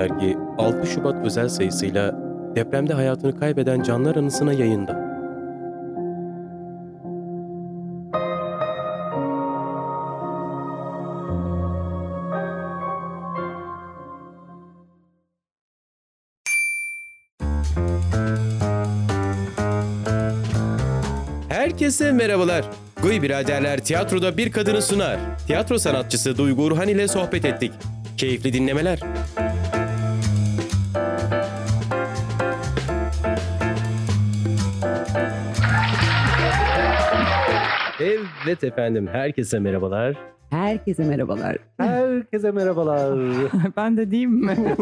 Dergi 6 Şubat özel sayısıyla depremde hayatını kaybeden canlar anısına yayında. Herkese merhabalar. Goy Biraderler tiyatroda bir kadını sunar. Tiyatro sanatçısı Duygu Urhan ile sohbet ettik. Keyifli dinlemeler. Evet efendim, herkese merhabalar. Herkese merhabalar. Herkese merhabalar. ben de diyeyim mi?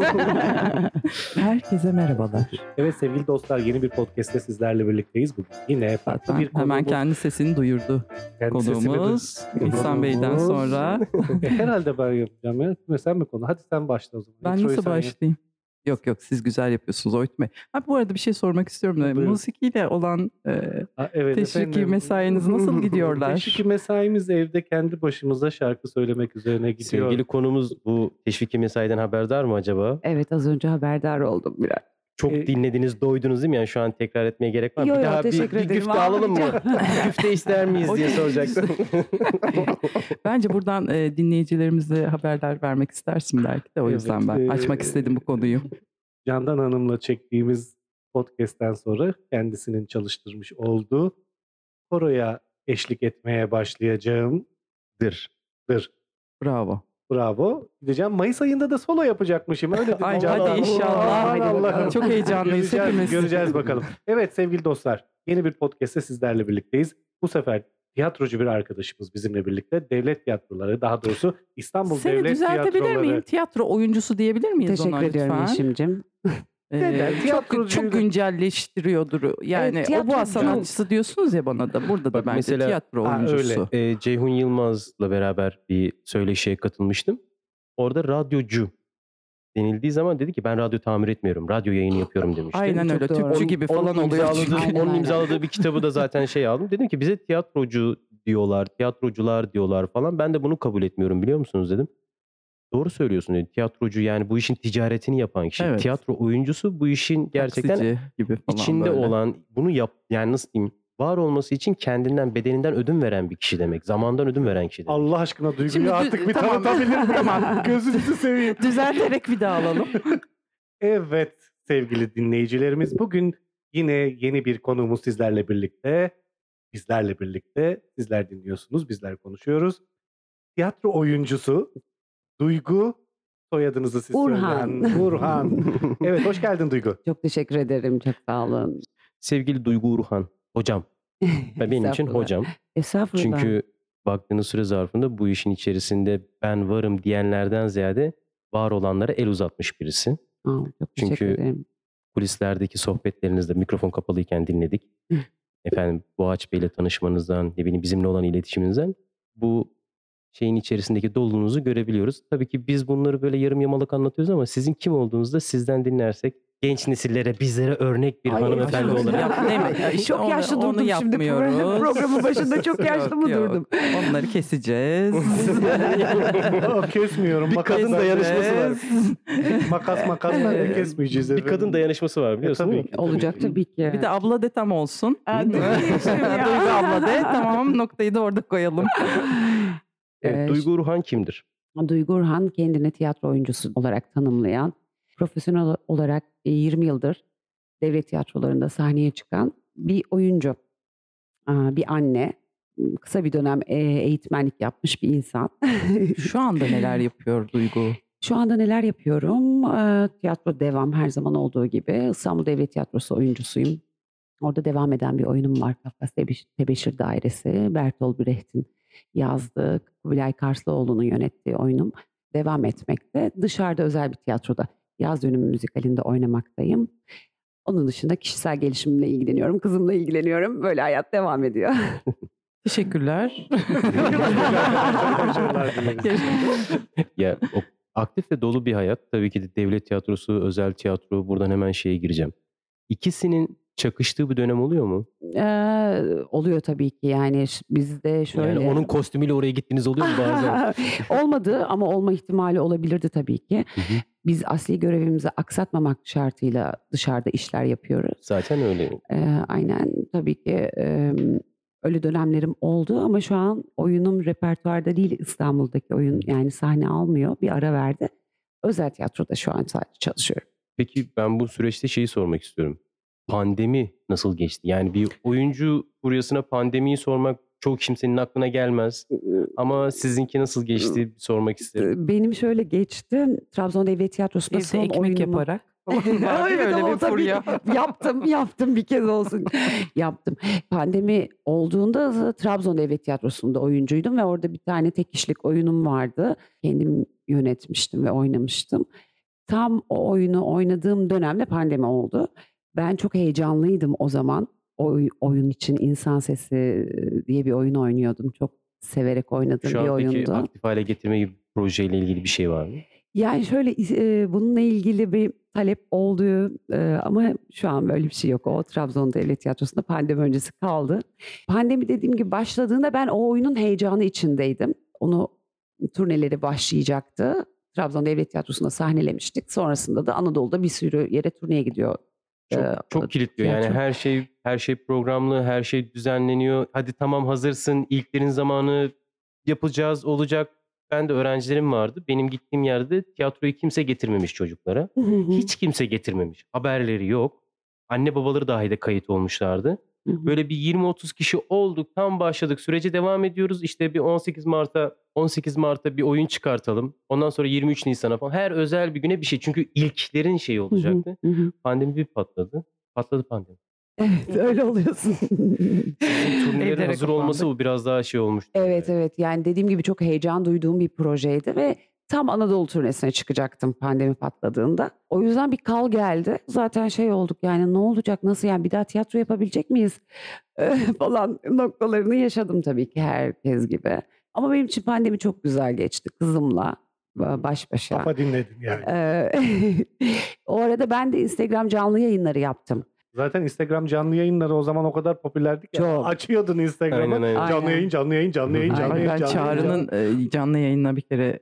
Herkese merhabalar. Evet sevgili dostlar yeni bir podcast'te sizlerle birlikteyiz. Bugün yine farklı Zaten bir hemen konumuz. kendi sesini duyurdu Kendi konuğumuz. İhsan Bey'den Konuğumuz. sonra. Herhalde ben yapacağım ya. Sen mi konu? Hadi sen başla o zaman. Ben Introyu nasıl başlayayım? Yok yok siz güzel yapıyorsunuz Bey. Ha, bu arada bir şey sormak istiyorum da Buyurun. musikiyle olan e, Ha, evet Teşviki efendim. mesainiz nasıl gidiyorlar? Teşviki mesaimiz evde kendi başımıza şarkı söylemek üzerine gidiyor. Sevgili konumuz bu teşviki mesaiden haberdar mı acaba? Evet az önce haberdar oldum biraz. Çok E- dinlediniz, doydunuz değil mi? Yani şu an tekrar etmeye gerek var mı? Yo, bir yo, daha bir, bir güfte alalım mı? Güfte ister miyiz diye soracaktım. bence buradan e, dinleyicilerimize haberdar vermek istersin belki de o Evet, yüzden ben e, açmak istedim bu konuyu. Candan Hanım'la çektiğimiz podcast'ten sonra kendisinin çalıştırmış olduğu koroya eşlik etmeye başlayacağım. Dır. Dır. Bravo. Bravo. Gideceğim. Mayıs ayında da solo yapacakmışım. Öyle dedi Ay, hadi inşallah. Aman. Allah'ım. Çok heyecanlıyız göreceğiz, hepimiz. göreceğiz bakalım. Evet sevgili dostlar. Yeni bir podcast'te sizlerle birlikteyiz. Bu sefer tiyatrocu bir arkadaşımız bizimle birlikte. Devlet tiyatroları daha doğrusu İstanbul Seni Devlet düzeltebilir Tiyatroları. miyim? Tiyatro oyuncusu diyebilir miyiz Teşekkür ona ediyorum lütfen? Ee, Neden? çok, çok güncelleştiriyordur. Yani Evet, o bu sanatçısı diyorsunuz ya bana da. Burada Bak da bence mesela- tiyatro Ha, oyuncusu. Ee, Ceyhun Yılmaz'la beraber bir söyleşiye katılmıştım. Orada radyocu denildiği zaman dedi ki ben radyo tamir etmiyorum. Radyo yayını yapıyorum demişti. Aynen öyle. Tüpçü gibi falan onun oluyor imzaladığı. Aynen, onun aynen. imzaladığı bir kitabı da zaten şey aldım. Dedim ki bize tiyatrocu diyorlar, tiyatrocular diyorlar falan. Ben de bunu kabul etmiyorum biliyor musunuz dedim. Doğru söylüyorsun dedi. Tiyatrocu yani bu işin ticaretini yapan kişi. Evet. Tiyatro oyuncusu bu işin gerçekten Taksici gibi falan içinde böyle. olan, bunu yap yani nasıl diyeyim, var olması için kendinden, bedeninden ödün veren bir kişi demek. Zamandan ödün veren kişi demek. Allah aşkına Duygu'yu Şimdi artık bir tamam. tanıtabilir miyim? Tamam. Gözünüzü seveyim. Düzelterek bir daha alalım. Evet sevgili dinleyicilerimiz bugün yine yeni bir konuğumuz sizlerle birlikte. Bizlerle birlikte sizler dinliyorsunuz, bizler konuşuyoruz. Tiyatro oyuncusu Duygu soyadınızı siz Urhan. söyleyin. Urhan. Evet hoş geldin Duygu. Çok teşekkür ederim. Çok sağ olun. Sevgili Duygu Urhan, hocam. Ve benim için Estağfurullah. hocam. Estağfurullah. Çünkü baktığınız süre zarfında bu işin içerisinde ben varım diyenlerden ziyade var olanlara el uzatmış birisi. Aa, çok teşekkür Çünkü- ederim. Kulislerdeki sohbetlerinizde mikrofon kapalıyken dinledik. Efendim Boğaç Bey'le tanışmanızdan, ne bileyim bizimle olan iletişiminizden bu şeyin içerisindeki doluluğunuzu görebiliyoruz. Tabii ki biz bunları böyle yarım yamalak anlatıyoruz ama sizin kim olduğunuzu da sizden dinlersek genç nesillere, bizlere örnek bir Ay, hanımefendi olarak. Yap, değil mi? Ya işte Çok onu- yaşlı onu durdum şimdi yapmıyoruz. program- programın başında çok yaşlı mı Yok, yok. durdum? Onları keseceğiz. Aa, Kesmiyorum. Bir makas kadın var. dayanışması var. Makas makas. Evet. kesmeyeceğiz. bir kadın dayanışması var biliyorsun tabii değil mi? ki. Olacak tabii ki. Bir de abla de tam olsun. Duygu abla de tamam noktayı da orada koyalım. Evet, Duygu Urhan kimdir? Duygu Urhan kendini tiyatro oyuncusu olarak tanımlayan, profesyonel olarak e, 20 yıldır devlet tiyatrolarında sahneye çıkan bir oyuncu, bir anne, kısa bir dönem eğitmenlik yapmış bir insan. Şu anda neler yapıyor Duygu? Şu anda neler yapıyorum? Tiyatro devam her zaman olduğu gibi. İstanbul Devlet Tiyatrosu oyuncusuyum. Orada devam eden bir oyunum var. Kafkas Tebeşir, Tebeşir Dairesi. Bertolt Brecht'in yazdığı, Kubilay Karslıoğlu'nun yönettiği oyunum devam etmekte. Dışarıda özel bir tiyatroda yaz dönümü müzikalinde oynamaktayım. Onun dışında kişisel gelişimimle ilgileniyorum. Kızımla ilgileniyorum. Böyle hayat devam ediyor. Teşekkürler. Ya o aktif ve dolu bir hayat. Tabii ki de devlet tiyatrosu, özel tiyatro. Buradan hemen şeye gireceğim. İkisinin çakıştığı bir dönem oluyor mu? Eee, oluyor tabii ki yani bizde şöyle. Yani onun kostümüyle oraya gittiğiniz oluyor mu bazen? Olmadı ama olma ihtimali olabilirdi tabii ki. Hı hı. Biz asli görevimizi aksatmamak şartıyla dışarıda işler yapıyoruz. Zaten öyle. Eee, aynen tabii ki emm, öyle dönemlerim oldu ama şu an oyunum repertuarda değil İstanbul'daki oyun yani sahne almıyor bir ara verdi. Özel tiyatroda şu an sadece çalışıyorum. Peki ben bu süreçte şeyi sormak istiyorum. Pandemi nasıl geçti? Yani bir oyuncu furyasına pandemiyi sormak çok kimsenin aklına gelmez. Ama sizinki nasıl geçti sormak isterim. Benim şöyle geçti. Trabzon Devlet Tiyatrosu'nda Evde son ekmek oyunumu yaparak. Evet öyle bir furya. yaptım, yaptım bir kez olsun. yaptım. Pandemi olduğunda Trabzon Devlet Tiyatrosu'nda oyuncuydum ve orada bir tane tek kişilik oyunum vardı. Kendim yönetmiştim ve oynamıştım. Tam o oyunu oynadığım dönemde pandemi oldu. Ben çok heyecanlıydım o zaman. O oy- oyun için İnsan Sesi diye bir oyun oynuyordum. Çok severek oynadığım Şu bir an peki oyundu. aktif hale getirme gibi projeyle ilgili bir şey var mı? Yani şöyle e, bununla ilgili bir talep oldu e, ama şu an böyle bir şey yok. O Trabzon Devlet Tiyatrosu'nda pandemi öncesi kaldı. Pandemi dediğim gibi başladığında ben o oyunun heyecanı içindeydim. Onu turneleri başlayacaktı. Trabzon Devlet Tiyatrosu'nda sahnelemiştik. Sonrasında da Anadolu'da bir sürü yere turneye gidiyor. Çok, Ee, çok kilitliyor. Yani her şey her şey programlı, her şey düzenleniyor. Hadi tamam hazırsın. İlklerin zamanı yapacağız, olacak. Ben de öğrencilerim vardı. Benim gittiğim yerde tiyatroyu kimse getirmemiş çocuklara. Hiç kimse getirmemiş. Haberleri yok. Anne babaları dahi de kayıt olmuşlardı. Böyle bir 20-30 kişi olduk. Tam başladık. Sürece devam ediyoruz. İşte bir 18 Mart'a 18 Mart'ta bir oyun çıkartalım. Ondan sonra 23 Nisan'a falan. Her özel bir güne bir şey. Çünkü ilklerin şeyi olacaktı. Pandemi bir patladı. Patladı pandemi. evet öyle oluyorsun. Evlere hazır olması bu biraz daha şey olmuş. Evet evet yani dediğim gibi çok heyecan duyduğum bir projeydi ve tam Anadolu turnesine çıkacaktım pandemi patladığında. O yüzden bir kal geldi. Zaten şey olduk yani ne olacak nasıl yani bir daha tiyatro yapabilecek miyiz falan noktalarını yaşadım tabii ki herkes gibi. Ama benim için pandemi çok güzel geçti kızımla baş başa. Kafa dinledin yani. O arada ben de Instagram canlı yayınları yaptım. Zaten Instagram canlı yayınları o zaman o kadar popülerdi ki. Çok. Açıyordun Instagram'ı. Aynen, aynen. Canlı yayın, canlı yayın, canlı yayın, canlı Ay, yayın. ben canlı yayın, Çağrı'nın e, canlı yayınına bir kere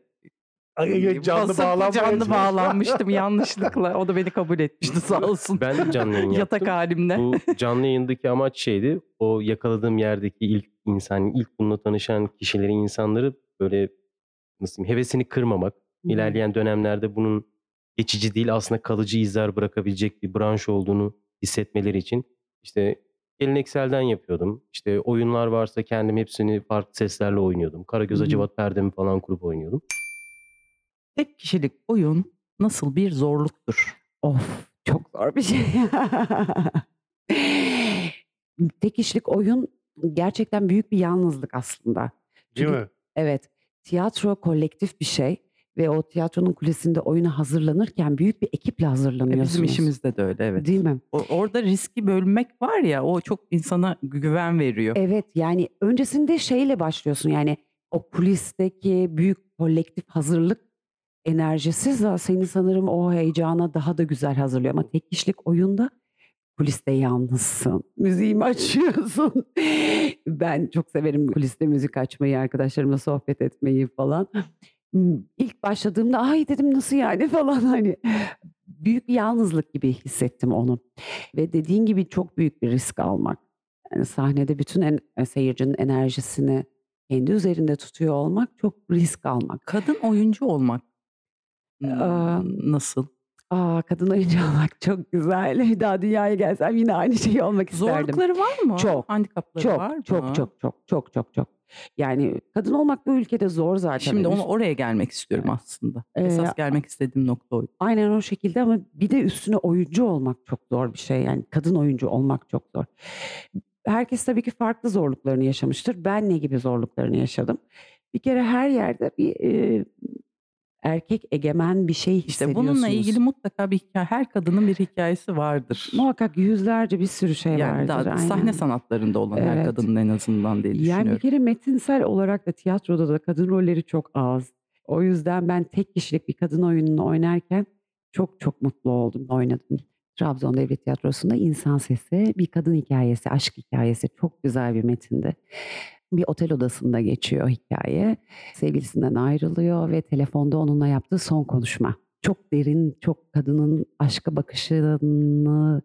Ay, canlı basıp bağlanmaya canlı bağlanmıştım yanlışlıkla. O da beni kabul etmişti sağ olsun. Ben de canlı yayın yaptım. Yatak halimde. Bu canlı yayındaki amaç şeydi. O yakaladığım yerdeki ilk insan, ilk bununla tanışan kişileri, insanları böyle nasıl diyeyim, hevesini kırmamak. İlerleyen dönemlerde bunun geçici değil aslında kalıcı izler bırakabilecek bir branş olduğunu hissetmeleri için işte gelenekselden yapıyordum. İşte oyunlar varsa kendim hepsini farklı seslerle oynuyordum. Karagöz Hı hı. Acıvat perdemi falan kurup oynuyordum. Tek kişilik oyun nasıl bir zorluktur? Of çok zor bir şey. Tek kişilik oyun gerçekten büyük bir yalnızlık aslında. Değil Çünkü- mi? Evet tiyatro kolektif bir şey ve o tiyatronun kulisinde oyuna hazırlanırken büyük bir ekiple E, hazırlanıyorsunuz. Bizim işimizde de öyle evet. Değil mi? O- orada riski bölmek var ya o çok insana güven veriyor. Evet yani öncesinde şeyle başlıyorsun yani o kulisteki büyük kolektif hazırlık enerjisi za- seni sanırım o heyecana daha da güzel hazırlıyor. Ama tek kişilik oyunda kuliste yalnızsın. Müziğimi açıyorsun. Ben çok severim kuliste müzik açmayı, arkadaşlarımla sohbet etmeyi falan. İlk başladığımda ay dedim nasıl yani falan hani büyük bir yalnızlık gibi hissettim onu. Ve dediğin gibi çok büyük bir risk almak. Yani sahnede bütün en, seyircinin enerjisini kendi üzerinde tutuyor olmak çok risk almak. Kadın oyuncu olmak hmm, Aa, nasıl? Aa kadın oyuncu olmak çok güzel. Bir daha dünyaya gelsem yine aynı şey olmak isterdim. Zorlukları var mı? Çok, Handikapları çok, var mı? çok çok çok çok çok çok. Yani kadın olmak bu ülkede zor zaten. Şimdi onu oraya gelmek istiyorum aslında. Ee, Esas gelmek istediğim nokta o. Aynen o şekilde ama bir de üstüne oyuncu olmak çok zor bir şey. Yani kadın oyuncu olmak çok zor. Herkes tabii ki farklı zorluklarını yaşamıştır. Ben ne gibi zorluklarını yaşadım? Bir kere her yerde bir e, erkek egemen bir şey İşte hissediyorsunuz. bununla ilgili mutlaka bir hikaye, her kadının bir hikayesi vardır. muhakkak yüzlerce bir sürü şey yani vardır. daha aynen. sahne sanatlarında olan her Evet. kadının en azından diye Yani düşünüyorum. bir kere metinsel olarak da tiyatroda da kadın rolleri çok az. O yüzden ben tek kişilik bir kadın oyununu oynarken çok çok mutlu oldum oynadım. Trabzon Devlet Tiyatrosu'nda İnsan Sesi bir kadın hikayesi, aşk hikayesi. Çok güzel bir metindi. Bir otel odasında geçiyor hikaye. Sevgilisinden ayrılıyor ve telefonda onunla yaptığı son konuşma. Çok derin, çok kadının aşka bakışını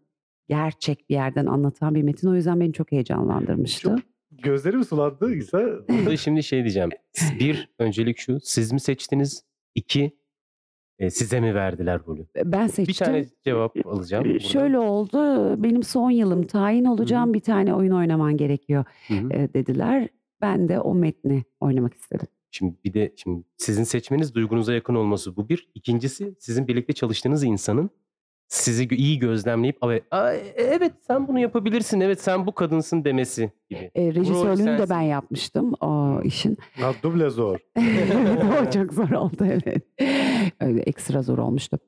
gerçek bir yerden anlatan bir metin. O yüzden beni çok heyecanlandırmıştı. Çok- Gözlerim sulandı İsa. Burada şimdi şey diyeceğim. Bir, öncelik şu. Siz mi seçtiniz? İki, e, size mi verdiler rolü? Ben seçtim. Bir tane cevap alacağım. Buradan. Şöyle oldu. Benim son yılım tayin olacağım. Bir tane oyun oynaman gerekiyor e, dediler. Ben de o metni oynamak istedim. Şimdi bir de şimdi sizin seçmeniz duygunuza yakın olması bu bir. İkincisi sizin birlikte çalıştığınız insanın sizi iyi gözlemleyip "Aa, aa, evet sen bunu yapabilirsin. Evet sen bu kadınsın demesi gibi. E, rejisörlüğünü de sensin. ben yapmıştım o işin. Ha, duble zor. o çok zor oldu evet. Öyle ekstra zor olmuştu.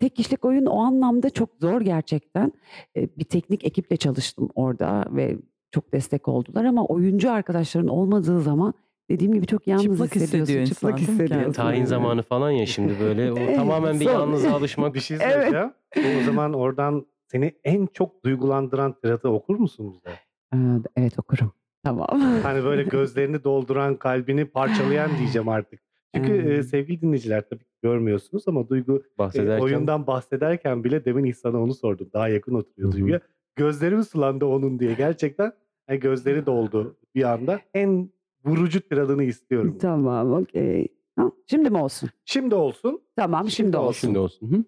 Tek kişilik oyun o anlamda çok zor gerçekten. E, Bir teknik ekiple çalıştım orada ve çok destek oldular ama oyuncu arkadaşların olmadığı zaman dediğim gibi çok yalnız Çıplak hissediyorsun. hissediyor insan, Çıplak hissediyorsun. kendini? Tayin Evet. zamanı falan ya şimdi böyle o Evet, tamamen bir yalnızlığa alışmak. Bir şey Evet. söyleyeceğim. O zaman oradan seni en çok duygulandıran tiratı okur musun bize? Ee, Evet okurum. Tamam. Hani böyle gözlerini dolduran, kalbini parçalayan diyeceğim artık. Çünkü e, Hmm. sevgili dinleyiciler tabii ki görmüyorsunuz ama Duygu e, bahsederken. oyundan bahsederken bile demin İhsan'a onu sordum. Daha yakın oturuyor. Duygu'ya. Gözlerim sulandı onun diye. Gerçekten hani gözleri doldu bir anda. En vurucu tiradını istiyorum. tamam okey. Ha, Şimdi mi olsun? Şimdi olsun. Tamam şimdi, Şimdi olsun. Şimdi olsun. Hı?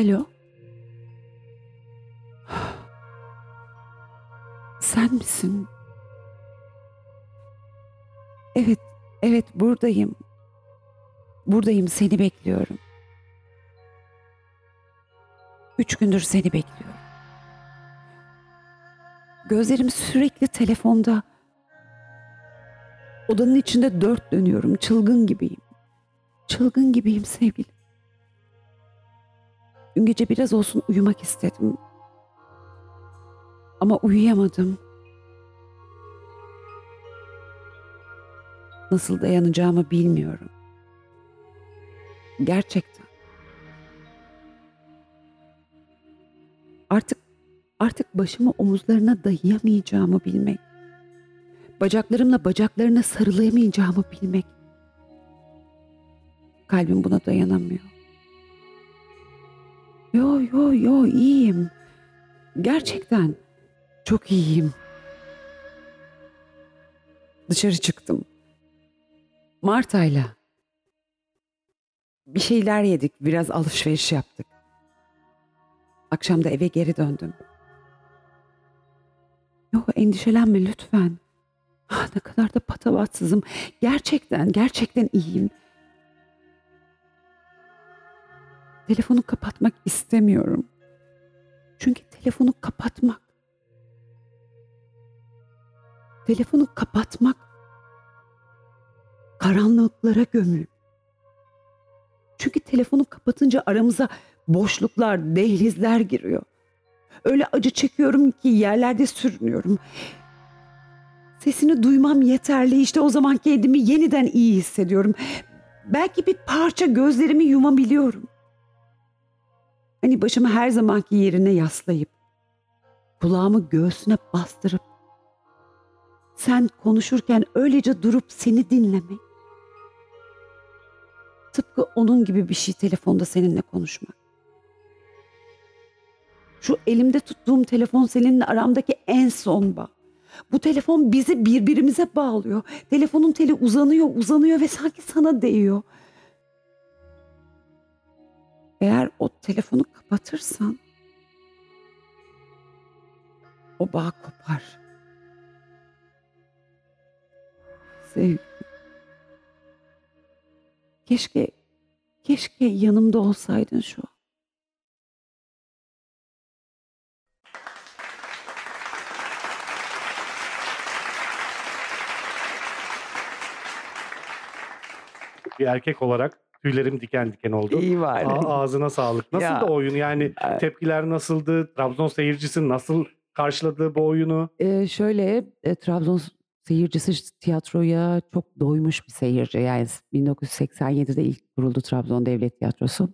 Alo. Sen misin? Evet, evet buradayım. Buradayım, seni bekliyorum. Üç gündür seni bekliyorum. Gözlerim sürekli telefonda. Odanın içinde dört dönüyorum, çılgın gibiyim. Çılgın gibiyim sevgilim. Dün gece biraz olsun uyumak istedim. Ama uyuyamadım. Nasıl dayanacağımı bilmiyorum. Gerçekten. Artık artık başımı omuzlarına dayayamayacağımı bilmek. Bacaklarımla bacaklarına sarılamayacağımı bilmek. Kalbim buna dayanamıyor. Yo yo yo iyiyim. Gerçekten çok iyiyim. Dışarı çıktım. Marta'yla. Bir şeyler yedik, biraz alışveriş yaptık. Akşam da eve geri döndüm. Yok endişelenme lütfen. Ah, ne kadar da patavatsızım. Gerçekten, gerçekten iyiyim. Telefonu kapatmak istemiyorum. Çünkü telefonu kapatmak telefonu kapatmak karanlıklara gömül. Çünkü telefonu kapatınca aramıza boşluklar, dehlizler giriyor. Öyle acı çekiyorum ki yerlerde sürünüyorum. Sesini duymam yeterli. İşte o zaman kendimi yeniden iyi hissediyorum. Belki bir parça gözlerimi yumabiliyorum. Hani başımı her zamanki yerine yaslayıp, kulağımı göğsüne bastırıp, sen konuşurken öylece durup seni dinlemek. Tıpkı onun gibi bir şey telefonda seninle konuşmak. Şu elimde tuttuğum telefon seninle aramdaki en son bağ. Bu telefon bizi birbirimize bağlıyor. Telefonun teli uzanıyor, uzanıyor ve sanki sana değiyor. Eğer o telefonu kapatırsan o bağ kopar. Keşke, keşke yanımda olsaydın şu an. bir erkek olarak tüylerim diken diken oldu. İyi var. A- ağzına sağlık. Nasıl Ya. oyun yani Ee, tepkiler nasıldı? Trabzon seyircisi nasıl karşıladı bu oyunu? Ee, şöyle e, Trabzon seyircisi tiyatroya çok doymuş bir seyirci. Yani 1987'de ilk kuruldu Trabzon Devlet Tiyatrosu.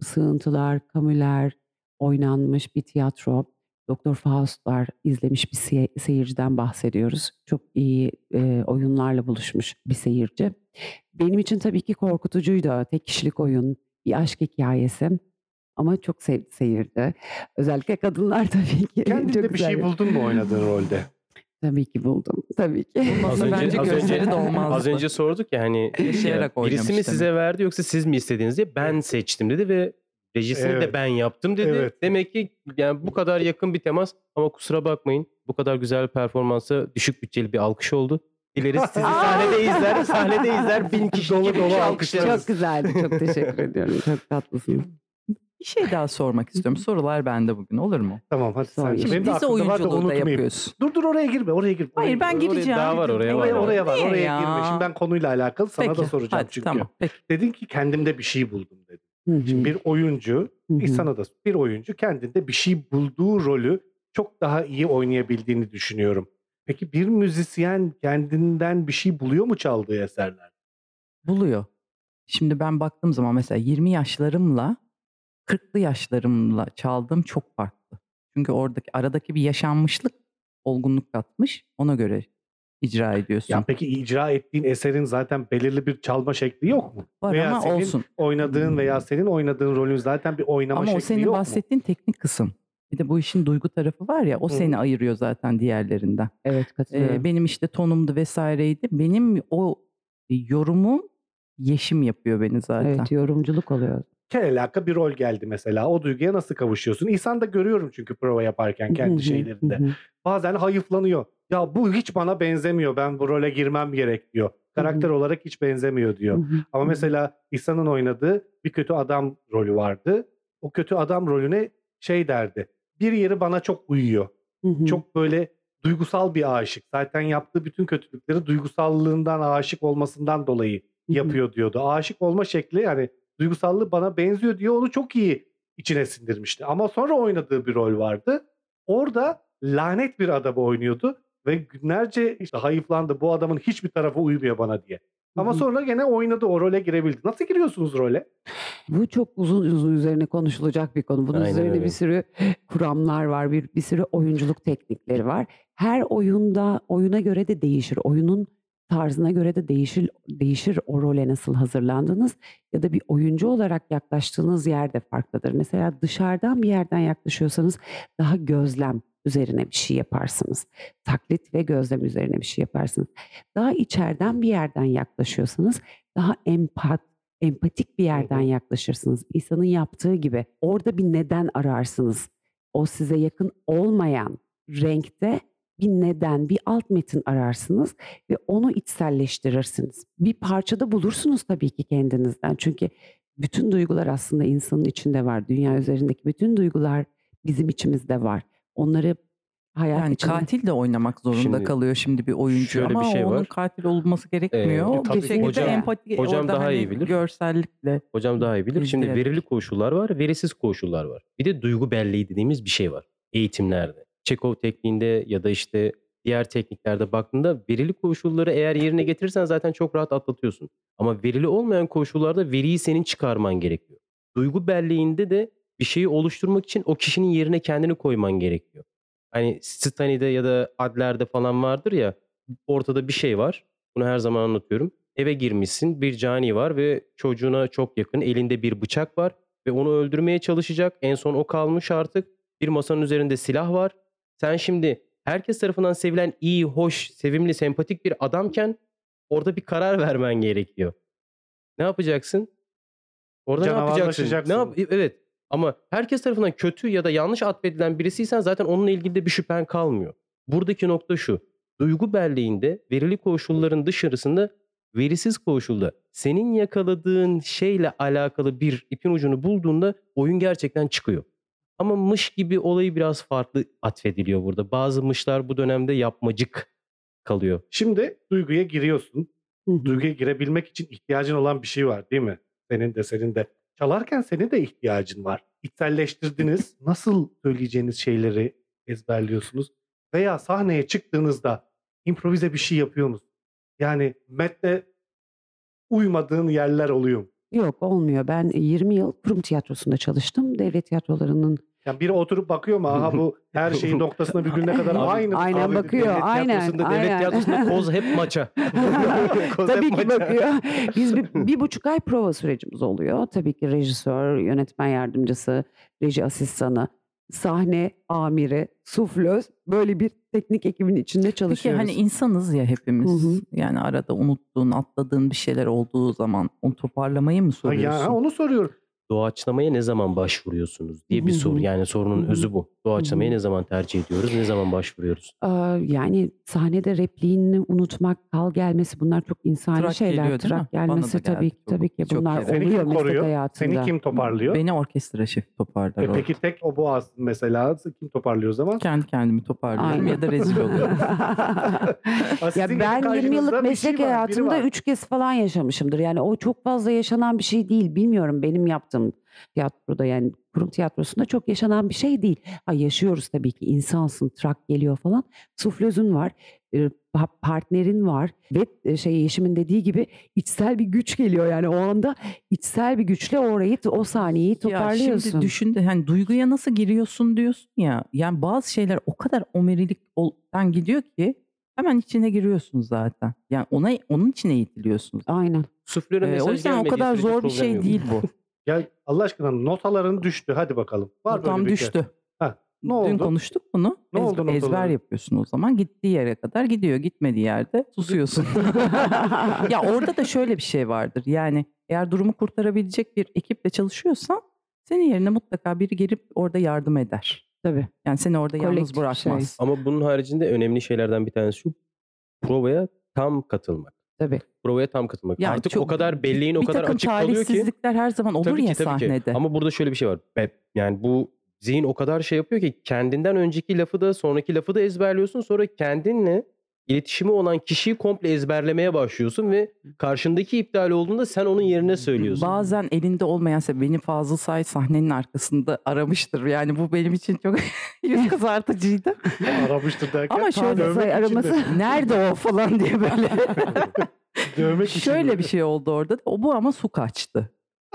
Sığıntılar, kamüler oynanmış bir tiyatro. Doktor Faust'lar izlemiş bir se- seyirciden bahsediyoruz. Çok iyi e, oyunlarla buluşmuş bir seyirci. Benim için tabii ki korkutucuydu. Tek kişilik oyun, bir aşk hikayesi. Ama çok sevdi seyirci. Özellikle kadınlar tabii ki. Kendinde bir güzel. şey buldun mu oynadığın rolde? Tabii ki buldum. Tabii ki. Az önce- bence az gözleri önce- dolmazdı. Az önce sorduk ya hani Yaşayarak ya, birisi mi size verdi yoksa siz mi istediniz diye ben seçtim dedi ve rejisini Evet. de ben yaptım dedi. Evet. Demek ki yani bu kadar yakın bir temas ama kusura bakmayın bu kadar güzel bir performansa düşük bütçeli bir alkış oldu. Dileriz sizi sahnede izler, sahnede izler bin kişi Dolu dolu alkışlarız. Çok güzeldi. Çok teşekkür ediyorum. Çok tatlısınız. Bir şey daha sormak istiyorum. Sorular bende bugün olur mu? Tamam hadi sen. Sonra Benim Dizi oyunculuğu da yapıyorsun. Dur dur oraya girme oraya girme. oraya Hayır ben. Oraya gideceğim. daha var, oraya var. Oraya, oraya var. Niye Oraya ya? girme. Şimdi ben konuyla alakalı sana Peki, da soracağım hadi, çünkü. Tamam peki. Dedin ki kendimde bir şey buldum dedin. Hı hı, Şimdi bir oyuncu, hı hı. sana da bir oyuncu kendinde bir şey bulduğu rolü çok daha iyi oynayabildiğini düşünüyorum. Peki bir müzisyen kendinden bir şey buluyor mu çaldığı eserler? Buluyor. Şimdi ben baktığım zaman mesela 20 yaşlarımla 40'lı yaşlarımla çaldığım çok farklı. Çünkü oradaki aradaki bir yaşanmışlık olgunluk katmış. Ona göre icra ediyorsun. Ya peki icra ettiğin eserin zaten belirli bir çalma şekli yok mu? Var veya ama senin olsun. Oynadığın veya senin oynadığın rolün zaten bir oynama Ama o şekli senin yok mu? bahsettiğin teknik kısım. Bir de bu işin duygu tarafı var ya o Hı. seni ayırıyor zaten diğerlerinden. Evet Ee, katılıyorum. benim işte tonumdu vesaireydi. Benim o yorumum yeşim yapıyor beni zaten. Evet yorumculuk oluyor. Kelelaka bir rol geldi mesela. O duyguya nasıl kavuşuyorsun? İhsan da görüyorum çünkü prova yaparken kendi şeylerinde. Bazen hayıflanıyor. Ya bu hiç bana benzemiyor. Ben bu role girmem gerek diyor. Karakter olarak hiç benzemiyor diyor. Ama mesela İhsan'ın oynadığı bir kötü adam rolü vardı. O kötü adam rolüne şey derdi. Bir yeri bana çok uyuyor. Çok böyle duygusal bir aşık. Zaten yaptığı bütün kötülükleri duygusallığından, aşık olmasından dolayı yapıyor diyordu. Aşık olma şekli yani duygusallığı bana benziyor diyor. Onu çok iyi içine sindirmişti. Ama sonra oynadığı bir rol vardı. Orada lanet bir adamı oynuyordu ve günlerce işte hayıflandı. Bu adamın hiçbir tarafı uymuyor bana diye. Ama sonra gene oynadı, o role girebildi. Nasıl giriyorsunuz role? Bu çok uzun uzun üzerine konuşulacak bir konu. Bunun Aynen üzerine öyle. bir sürü kuramlar var, bir, bir sürü oyunculuk teknikleri var. Her oyunda oyuna göre de değişir. Oyunun tarzına göre de değişir, değişir o role nasıl hazırlandınız ya da bir oyuncu olarak yaklaştığınız yer de farklıdır. Mesela dışarıdan bir yerden yaklaşıyorsanız daha gözlem üzerine bir şey yaparsınız. Taklit ve gözlem üzerine bir şey yaparsınız. Daha içeriden bir yerden yaklaşıyorsanız daha empat, empatik bir yerden yaklaşırsınız. İnsanın yaptığı gibi orada bir neden ararsınız. O size yakın olmayan renkte bir neden, bir alt metin ararsınız ve onu içselleştirirsiniz. Bir parçada bulursunuz tabii ki kendinizden. Çünkü bütün duygular aslında insanın içinde var. Dünya üzerindeki bütün duygular bizim içimizde var. Onları hayat Yani içinde... katil de oynamak zorunda Şimdi kalıyor şimdi bir oyuncu şöyle bir ama şey onun var. katil olması gerekmiyor. Ee, bir tabii şekilde hocam- empati hocam orada daha hani iyi bilir. görsellikle Hocam daha iyi bilir. Şimdi verili koşullar var, verisiz koşullar var. Bir de duygu belleği dediğimiz bir şey var eğitimlerde. Çekov tekniğinde ya da işte diğer tekniklerde baktığında verili koşulları eğer yerine getirirsen zaten çok rahat atlatıyorsun. Ama verili olmayan koşullarda veriyi senin çıkarman gerekiyor. Duygu belleğinde de bir şeyi oluşturmak için o kişinin yerine kendini koyman gerekiyor. Hani Stani'de ya da Adler'de falan vardır ya ortada bir şey var. Bunu her zaman anlatıyorum. Eve girmişsin bir cani var ve çocuğuna çok yakın elinde bir bıçak var ve onu öldürmeye çalışacak. En son o kalmış artık. Bir masanın üzerinde silah var. Sen şimdi herkes tarafından sevilen iyi, hoş, sevimli, sempatik bir adamken orada bir karar vermen gerekiyor. Ne yapacaksın? Orada ne yapacaksın? Ne yap- evet. Ama herkes tarafından kötü ya da yanlış atfedilen birisiysen zaten onunla ilgili de bir şüphen kalmıyor. Buradaki nokta şu. Duygu belleğinde verili koşulların dışarısında verisiz koşulda senin yakaladığın şeyle alakalı bir ipin ucunu bulduğunda oyun gerçekten çıkıyor. Ama mış gibi olayı biraz farklı atfediliyor burada. Bazı mışlar bu dönemde yapmacık kalıyor. Şimdi duyguya giriyorsun. Duyguya girebilmek için ihtiyacın olan bir şey var değil mi? Senin de senin de. Çalarken senin de ihtiyacın var. İçselleştirdiniz. Nasıl söyleyeceğiniz şeyleri ezberliyorsunuz? Veya sahneye çıktığınızda improvize bir şey yapıyor musunuz? Yani metne uymadığın yerler oluyor mu? Yok olmuyor. Ben 20 yıl kurum tiyatrosunda çalıştım. Devlet tiyatrolarının Yani biri oturup bakıyor mu? Aha bu her şeyin noktasına virgülüne kadar Abi, aynı. aynen Abi, bakıyor, devlet aynen, tiyatrosunda, devlet aynen. tiyatrosunda koz hep maça. Koz hep Tabii ki maça. bakıyor. Biz bir, bir buçuk ay prova sürecimiz oluyor. Tabii ki rejisör, yönetmen yardımcısı, reji asistanı, sahne amiri, suflöz böyle bir teknik ekibin içinde Peki çalışıyoruz. hani insanız ya hepimiz. Hı hı. Yani arada unuttuğun, atladığın bir şeyler olduğu zaman onu toparlamayı mı Ha, soruyorsun? Ya onu soruyorum. Doğaçlamaya ne zaman başvuruyorsunuz diye bir Hı hı. soru. Yani sorunun Hı hı. özü bu. Doğaçlamayı ne zaman tercih ediyoruz, ne zaman başvuruyoruz? Aa, yani sahnede repliğini unutmak, kal gelmesi bunlar çok insani Trak şeyler. geliyor? Trak gelmesi tabii ki tabii ki Çok bunlar. Seni oluyor kim meslek koruyor? hayatında. Seni kim toparlıyor? Beni orkestra şefi toparlar. E peki tek o boğaz mesela kim toparlıyor o zaman? Kendi kendimi toparlıyorum Aynen. ya da rezil oluyorum. Ya ben 20 karşınızda yıllık şey meslek var, biri hayatımda var. 3 kez falan yaşamışımdır. Yani o çok fazla yaşanan bir şey değil. Bilmiyorum benim yaptığım tiyatroda yani kurum tiyatrosunda çok yaşanan bir şey değil. Ha yaşıyoruz tabii ki insansın, trak geliyor falan. Suflözün var, pa- partnerin var ve şey Yeşim'in dediği gibi içsel bir güç geliyor yani o anda içsel bir güçle orayı o sahneyi Ya toparlıyorsun. şimdi düşün de hani duyguya nasıl giriyorsun diyorsun ya. Yani bazı şeyler o kadar omerilikten gidiyor ki hemen içine giriyorsun zaten. Yani ona onun içine eğitiliyorsunuz. Aynen. Suflöre Ee, o yüzden o kadar zor bir şey değil bu. Gel Allah aşkına notaların düştü. Hadi bakalım. Var böyle Tam bir düştü. Ha, ne Dün oldu? konuştuk bunu. Ne oldu ezber, ezber notaların? yapıyorsun o zaman. Gittiği yere kadar gidiyor. Gitmediği yerde susuyorsun. ya orada da şöyle bir şey vardır. Yani eğer durumu kurtarabilecek bir ekiple çalışıyorsan senin yerine mutlaka biri gelip orada yardım eder. Tabii. Yani seni orada yalnız Kolektif bir bırakmaz. Ama bunun haricinde önemli şeylerden bir tanesi şu. Provaya tam katılmak. Tabii. Provaya tam katılmak. Ya Artık çok- o kadar belleğin o bir kadar takım açık kalıyor ki. talihsizlikler her zaman olur Tabii ya ki tabii sahnede. ki. Ama burada şöyle bir şey var. Yani bu zihin o kadar şey yapıyor ki kendinden önceki lafı da sonraki lafı da ezberliyorsun. Sonra kendinle iletişimi olan kişiyi komple ezberlemeye başlıyorsun ve karşındaki iptal olduğunda sen onun yerine söylüyorsun. Bazen elinde olmayan beni Fazıl Say sahnenin arkasında aramıştır. Yani bu benim için çok yüz kızartıcıydı. Aramıştır derken. Ama şöyle say araması- Nerede o falan diye böyle. Dövmek için Şöyle bir şey oldu orada. O bu ama su kaçtı.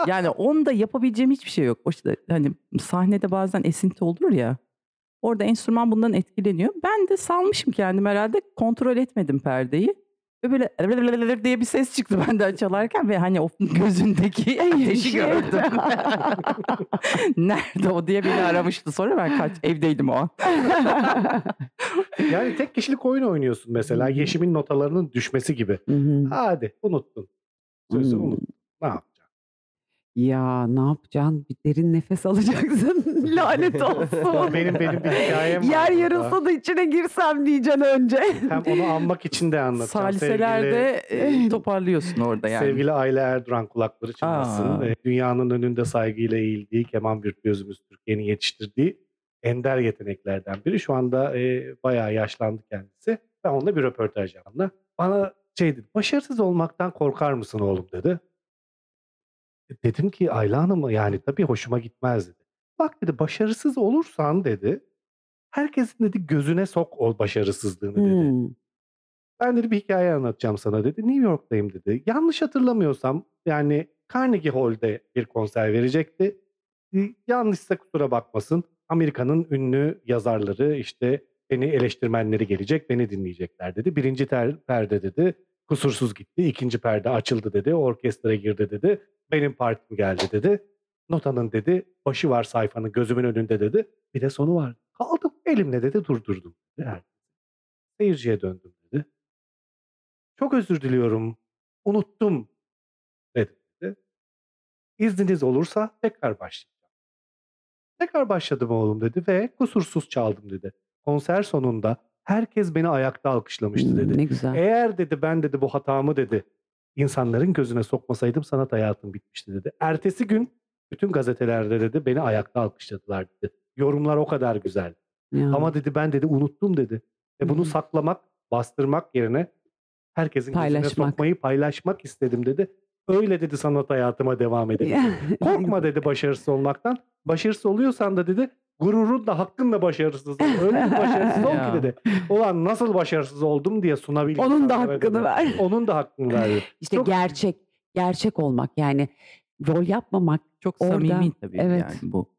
Yani onda yapabileceğim hiçbir şey yok. O işte hani sahnede bazen esinti olur ya. Orada enstrüman bundan etkileniyor. Ben de salmışım kendim herhalde. Kontrol etmedim perdeyi. Ve böyle diye bir ses çıktı benden çalarken ve hani o gözündeki ateşi gördüm. Nerede o diye beni aramıştı. Sonra ben kaç evdeydim o an. Yani tek kişilik oyun oynuyorsun mesela. Yeşim'in notalarının düşmesi gibi. Hadi unuttun. Sözü Hmm. unut. Ne yapacaksın? Ya ne yapacaksın? Bir derin nefes alacaksın. Lanet olsun. benim benim bir hikayem var. Yer burada. yarılsa da içine girsem diyeceksin önce. Hem onu anmak için de anlatacağım. Saliselerde Sevgili, e, toparlıyorsun orada yani. sevgili Ayla Erduran kulakları çınlasın. Aa. Ve Dünyanın önünde saygıyla eğildiği keman virtüözümüz Türkiye'nin yetiştirdiği ender yeteneklerden biri. Şu anda e, bayağı yaşlandı kendisi. Ben onunla bir röportaj yaptım. Bana şey dedi, başarısız olmaktan korkar mısın oğlum dedi. E, Dedim ki Ayla Hanım yani tabii hoşuma gitmez dedi. Bak dedi başarısız olursan dedi herkesin dedi gözüne sok o başarısızlığını dedi. Hmm. Ben dedi bir hikaye anlatacağım sana dedi. New York'tayım dedi. Yanlış hatırlamıyorsam yani Carnegie Hall'de bir konser verecekti. E, Yanlışsa kusura bakmasın. Amerika'nın ünlü yazarları işte beni eleştirmenleri gelecek beni dinleyecekler dedi. Birinci ter- perde dedi. Kusursuz gitti. İkinci perde açıldı dedi. Orkestra girdi dedi. Benim partim geldi dedi. Notanın dedi başı var sayfanın gözümün önünde dedi. Bir de sonu var. Kaldım elimle dedi durdurdum. Evet. Seyirciye döndüm dedi. Çok özür diliyorum. Unuttum dedi. dedi. İzniniz olursa tekrar başlayacağım. Tekrar başladım oğlum dedi ve kusursuz çaldım dedi. Konser sonunda herkes beni ayakta alkışlamıştı Hmm, dedi. Ne güzel. Eğer dedi ben dedi bu hatamı dedi insanların gözüne sokmasaydım sanat hayatım bitmişti dedi. Ertesi gün bütün gazetelerde dedi beni ayakta alkışladılar dedi. Yorumlar o kadar güzel. Ya. Ama dedi ben dedi unuttum dedi. Ve bunu Hı saklamak, bastırmak yerine herkesin gözüne Paylaşmak. sokmayı paylaşmak istedim dedi. Öyle dedi sanat hayatıma devam edelim. Korkma dedi başarısız olmaktan. Başarısız oluyorsan da dedi gururun da hakkın da başarısız. Öyle bir başarısız ol ki dedi. Ulan nasıl başarısız oldum diye sunabil. Onun da hakkını dedi. ver. Onun da hakkını verdi. İşte Çok- gerçek, gerçek olmak yani rol yapmamak. Çok Orada, samimi tabii evet. yani bu.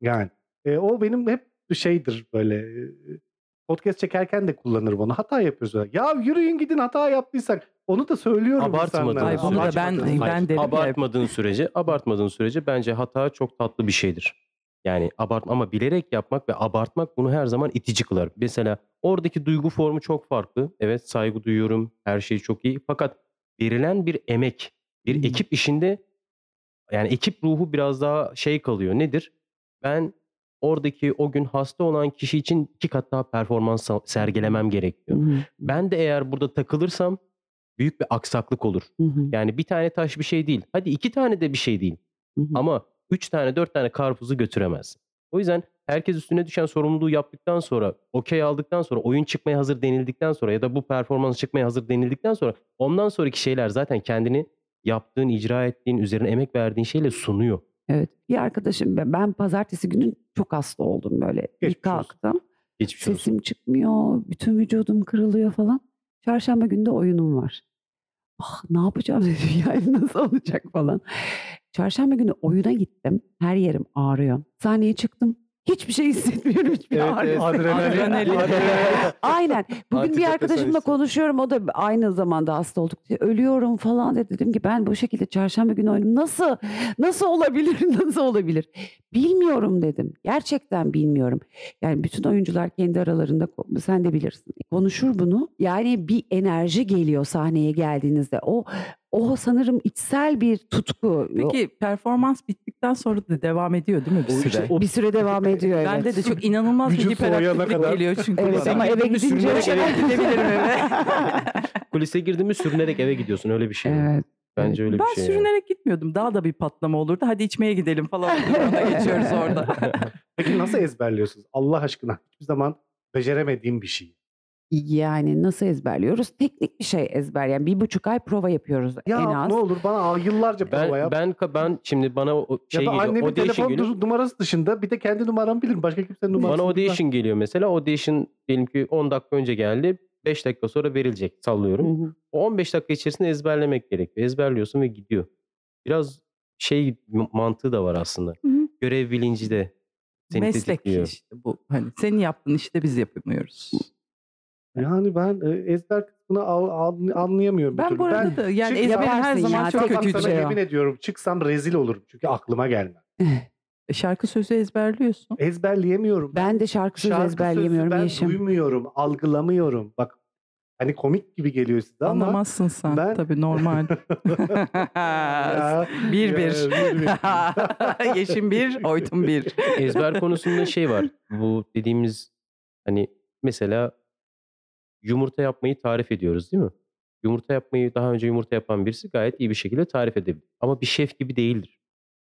Yani e, o benim hep bir şeydir böyle e, podcast çekerken de kullanırım onu. Hata yapıyoruz. Ya yürüyün gidin hata yaptıysak. Onu da söylüyorum Abartmadın. insanlara. Ay, bunu da ben- Abartmadın. ben Hayır, derim abartmadığın sürece, abartmadığın sürece bence hata çok tatlı bir şeydir. Yani abart ama bilerek yapmak ve abartmak bunu her zaman itici kılar. Mesela oradaki duygu formu çok farklı. Evet saygı duyuyorum. Her şey çok iyi. Fakat verilen bir emek, bir Hmm. ekip işinde yani ekip ruhu biraz daha şey kalıyor. Nedir? Ben oradaki o gün hasta olan kişi için iki kat daha performans sa- sergilemem gerekiyor. Hı, Ben de eğer burada takılırsam büyük bir aksaklık olur. hı hı, Yani bir tane taş bir şey değil. Hadi iki tane de bir şey değil. hı hı. Ama üç tane dört tane karpuzu götüremez. O yüzden herkes üstüne düşen sorumluluğu yaptıktan sonra, okey aldıktan sonra, oyun çıkmaya hazır denildikten sonra ya da bu performans çıkmaya hazır denildikten sonra ondan sonraki şeyler zaten kendini yaptığın, icra ettiğin, üzerine emek verdiğin şeyle sunuyor. Evet. Bir arkadaşım ben, ben pazartesi günü çok hasta oldum böyle. Geçmiş olsun. kalktım. Geçmiş olsun. Sesim çıkmıyor. Bütün vücudum kırılıyor falan. Çarşamba günü de oyunum var. Ah ne yapacağım dedim yani nasıl olacak falan. Çarşamba günü oyuna gittim. Her yerim ağrıyor. Sahneye çıktım. Hiçbir şey hissetmiyorum. Hiçbir Evet, ağrı evet. Adrenalin. Aynen. Bugün bir Antidepresan arkadaşımla hissi. konuşuyorum. O da aynı zamanda hasta olduk. diye. Ölüyorum falan dedi. Dedim ki ben bu şekilde çarşamba günü oynadım. Nasıl? Nasıl olabilir? Nasıl olabilir? Bilmiyorum dedim. Gerçekten bilmiyorum. Yani bütün oyuncular kendi aralarında sen de bilirsin. Konuşur bunu. Yani bir enerji geliyor sahneye geldiğinizde. O o sanırım içsel bir tutku. Peki performans bittikten sonra da devam ediyor değil mi bir işte süre? o- bir süre devam ediyor evet. Bende de çok inanılmaz bir hiperaktiflik kadar. geliyor çünkü. Evet ama eve gidince sürünerek eve gidebilirim eve. Kulise girdi mi sürünerek eve gidiyorsun. Öyle bir şey. Evet. Bence öyle ben bir şey. yani. sürünerek gitmiyordum. Daha da bir patlama olurdu. Hadi içmeye gidelim falan. Ona geçiyoruz orada. Peki nasıl ezberliyorsunuz? Allah aşkına hiçbir zaman beceremediğim bir şey. Yani nasıl ezberliyoruz? Teknik bir şey ezber. Yani bir buçuk ay prova yapıyoruz Ya en az. ne olur bana al- yıllarca prova Ben, yap. ben ben şimdi bana o şey ya da geliyor. annemin audition telefon dur- numarası dışında bir de kendi numaramı bilirim. Başka kimsenin numarasını Bana bilmem. audition geliyor mesela. Audition diyelim ki 10 dakika önce geldi. 5 dakika sonra verilecek Hı sallıyorum. hı. O 15 dakika içerisinde ezberlemek gerekiyor. Ezberliyorsun ve gidiyor. Biraz şey mantığı da var aslında. Hı hı. Görev bilinci de seni Meslek tetikliyor. işte bu. Hani senin yaptığın işte biz yapamıyoruz. Yani ben e, ezber kısmını al- al- anlayamıyorum. bir Ben türlü. bu arada da yani çıksam- ezberim her zaman ya, çok sana şey yemin ediyorum çıksam rezil olurum. Çünkü aklıma gelmez. E, Şarkı sözü ezberliyorsun. Ezberleyemiyorum. Ben de şarkı sözü Şarkı ezberleyemiyorum sözü ben Yeşim. duymuyorum, algılamıyorum. Bak hani komik gibi geliyor size ama Anlamazsın sen. ben- Tabii normal. Ya, bir ya, bir. bir bir. Yeşim bir, Oytun bir. Ezber konusunda şey var. Bu dediğimiz hani mesela yumurta yapmayı tarif ediyoruz değil mi? Yumurta yapmayı daha önce yumurta yapan birisi gayet iyi bir şekilde tarif edebilir. Ama bir şef gibi değildir.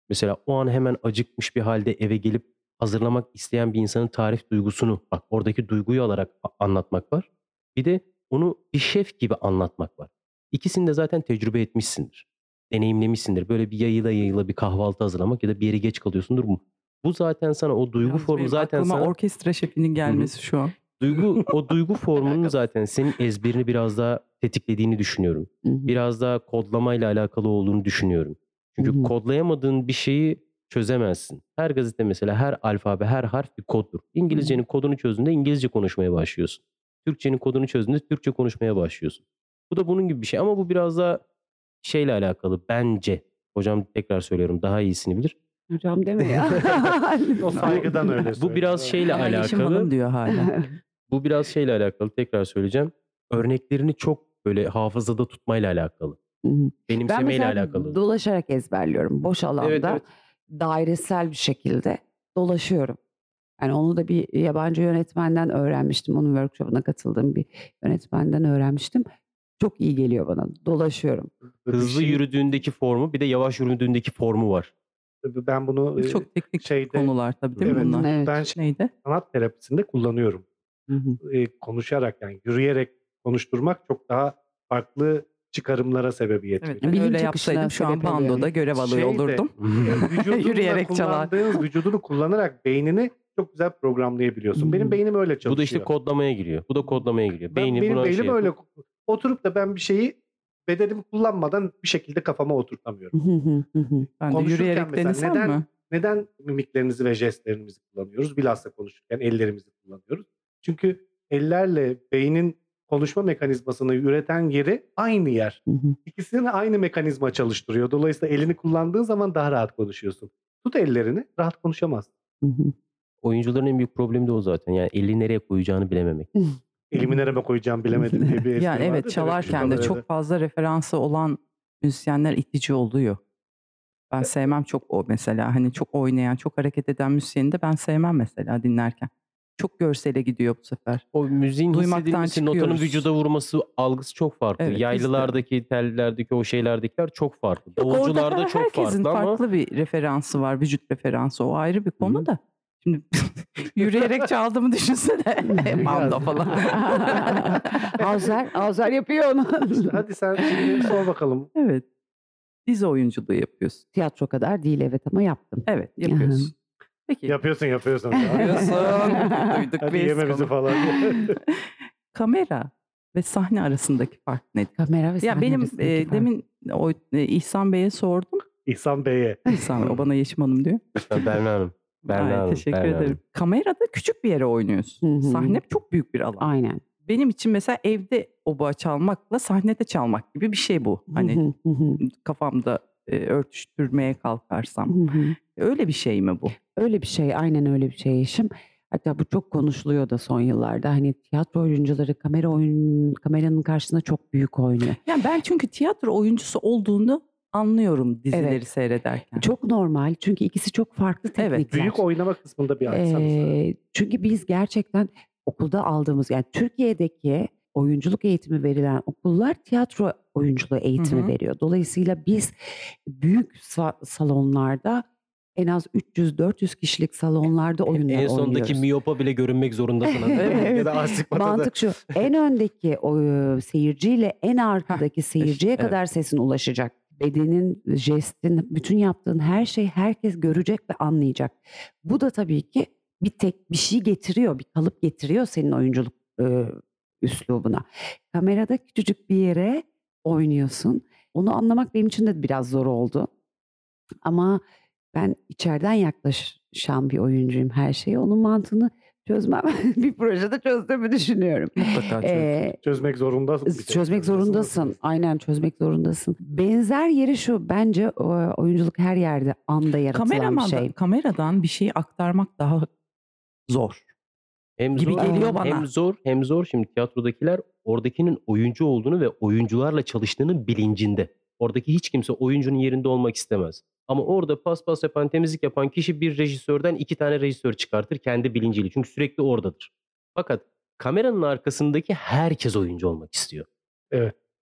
Mesela o an hemen acıkmış bir halde eve gelip hazırlamak isteyen bir insanın tarif duygusunu bak oradaki duyguyu alarak anlatmak var. Bir de onu bir şef gibi anlatmak var. İkisini de zaten tecrübe etmişsindir. Deneyimlemişsindir. Böyle bir yayıla yayıla bir kahvaltı hazırlamak ya da bir yere geç kalıyorsundur. Bu, bu zaten sana o duygu Yalnız formu zaten aklıma sana orkestra şefinin gelmesi şu an. Duygu o duygu formunun zaten senin ezberini biraz daha tetiklediğini düşünüyorum. Biraz daha kodlamayla alakalı olduğunu düşünüyorum. Çünkü kodlayamadığın bir şeyi çözemezsin. Her gazete mesela her alfabe, her harf bir koddur. İngilizcenin kodunu çözdüğünde İngilizce konuşmaya başlıyorsun. Türkçenin kodunu çözdüğünde Türkçe konuşmaya başlıyorsun. Bu da bunun gibi bir şey ama bu biraz daha şeyle alakalı bence. Hocam tekrar söylüyorum daha iyisini bilir. Hocam deme ya. O saygıdan öyle Bu söylüyorum. biraz şeyle alakalı. Hanım diyor hala. Bu biraz şeyle alakalı tekrar söyleyeceğim. Örneklerini çok böyle hafızada tutmayla alakalı. Ben Benimsemeyle mesela alakalı. dolaşarak ezberliyorum. Boş alanda Evet, evet. dairesel bir şekilde dolaşıyorum. Yani onu da bir yabancı yönetmenden öğrenmiştim. Onun workshop'una katıldığım bir yönetmenden öğrenmiştim. Çok iyi geliyor bana. Dolaşıyorum. Hızlı şey- yürüdüğündeki formu bir de yavaş yürüdüğündeki formu var. Ben bunu Çok teknik şeyde- konular tabii değil mi evet, bunlar? Evet. ben şey- Neydi? sanat terapisinde kullanıyorum. Hı hı. E, konuşarak yani yürüyerek konuşturmak çok daha farklı çıkarımlara sebebiyet Evet, veriyor. ben Bilim öyle yapsaydım şu an oluyor. Pando'da görev alıyor Şey de- olurdum. Vücudunu Yürüyerek çalar. vücudunu kullanarak beynini çok güzel programlayabiliyorsun. Benim Hmm. beynim öyle çalışıyor. Bu da işte kodlamaya giriyor. Bu da kodlamaya giriyor. Ben- Beyni benim buna beynim şey öyle oturup da ben bir şeyi bedenimi kullanmadan bir şekilde kafama oturtamıyorum. Hı hı hı hı. Ben de Konuşurken yürüyerek mesela denesem neden- mi? Neden mimiklerimizi ve jestlerimizi kullanıyoruz? Bilhassa konuşurken ellerimizi kullanıyoruz. Çünkü ellerle beynin konuşma mekanizmasını üreten yeri aynı yer. Hı hı. İkisini aynı mekanizma çalıştırıyor. Dolayısıyla elini kullandığın zaman daha rahat konuşuyorsun. Tut ellerini rahat konuşamazsın. Hı hı. Oyuncuların en büyük problemi de o zaten. Yani eli nereye koyacağını bilememek. Elimi nereme koyacağım bilemedim diye bir Yani evet da çalarken de küçük çok fazla referansı olan müzisyenler itici oluyor. Ben sevmem çok o mesela. Hani çok oynayan, çok hareket eden müzisyeni de ben sevmem mesela dinlerken. Çok görsele gidiyor bu sefer. O müziğin Duymaktan hissedilmesi, notanın vücuda vurması algısı çok farklı. Evet. Yaylılardaki, tellerdeki o şeylerdekiler çok farklı. Yok, orada Davulcularda her- çok herkesin farklı ama farklı bir referansı var. Vücut referansı o ayrı bir konu Hı da. Şimdi yürüyerek çaldığımı düşünsene. Bando falan. Avzer, Avzer yapıyor onu. İşte hadi sen şimdi sor bakalım. evet. Dizi oyunculuğu yapıyorsun. Tiyatro kadar değil evet ama yaptım. Evet yapıyorsun. Peki. Yapıyorsun yapıyorsun. Yapıyorsun. Duyduk Hadi biz yeme bizi falan. Kamera ve sahne arasındaki fark nedir? Kamera ve Ya sahne benim arasındaki e, fark. demin o e, İhsan Bey'e sordum. İhsan Bey'e. İhsan Bey, o bana Yeşim Hanım diyor. Ben Berna Hanım. Berna Ay, Hanım. teşekkür Berna ederim. Hanım. Kamerada küçük bir yere oynuyorsun. Hı hı. Sahne çok büyük bir alan. Aynen. Benim için mesela evde oboa çalmakla sahnede çalmak gibi bir şey bu. Hani kafamda e, örtüştürmeye kalkarsam. hı hı. Öyle bir şey mi bu? Öyle bir şey, aynen öyle bir şey Yeşim. Hatta bu çok konuşuluyor da son yıllarda. Hani tiyatro oyuncuları kamera oyun kameranın karşısında çok büyük oynuyor. Yani ben çünkü tiyatro oyuncusu olduğunu anlıyorum dizileri Evet. seyrederken. Çok normal çünkü ikisi çok farklı Evet, teknikler. Büyük oynama kısmında bir açsanız. Ee, çünkü biz gerçekten okulda aldığımız yani Türkiye'deki oyunculuk eğitimi verilen okullar tiyatro oyunculuğu eğitimi hı. veriyor. Dolayısıyla biz büyük sa- salonlarda en az 300-400 kişilik salonlarda oyunlar En sondaki oynuyoruz. miyopa bile görünmek zorundasın. Evet. ya da astigmatada. Mantık şu. En öndeki o seyirciyle en arkadaki seyirciye evet. kadar sesin ulaşacak. Bedenin, jestin, bütün yaptığın her şey herkes görecek ve anlayacak. Bu da tabii ki bir tek bir şey getiriyor, bir kalıp getiriyor senin oyunculuk e, üslubuna. Kamerada küçücük bir yere oynuyorsun. Onu anlamak benim için de biraz zor oldu. Ama ben içeriden yaklaşan bir oyuncuyum her şeye. Onun mantığını çözmem. bir projede çözdüğümü düşünüyorum. Mutlaka çöz. Ee, Çözmek zorundasın. bir çözmek zorundasın. Aynen çözmek zorundasın. Benzer yeri şu. Bence oyunculuk her yerde anda yaratılan bir Kameraman şey. kameradan bir şeyi aktarmak daha zor. Hem gibi zor, geliyor bana. Hem zor hem zor. Şimdi tiyatrodakiler oradakinin oyuncu olduğunu ve oyuncularla çalıştığının bilincinde. Oradaki hiç kimse oyuncunun yerinde olmak istemez. Ama orada paspas yapan, temizlik yapan kişi bir rejisörden iki tane rejisör çıkartır kendi bilinciyle. Çünkü sürekli oradadır. Fakat kameranın arkasındaki herkes oyuncu olmak istiyor.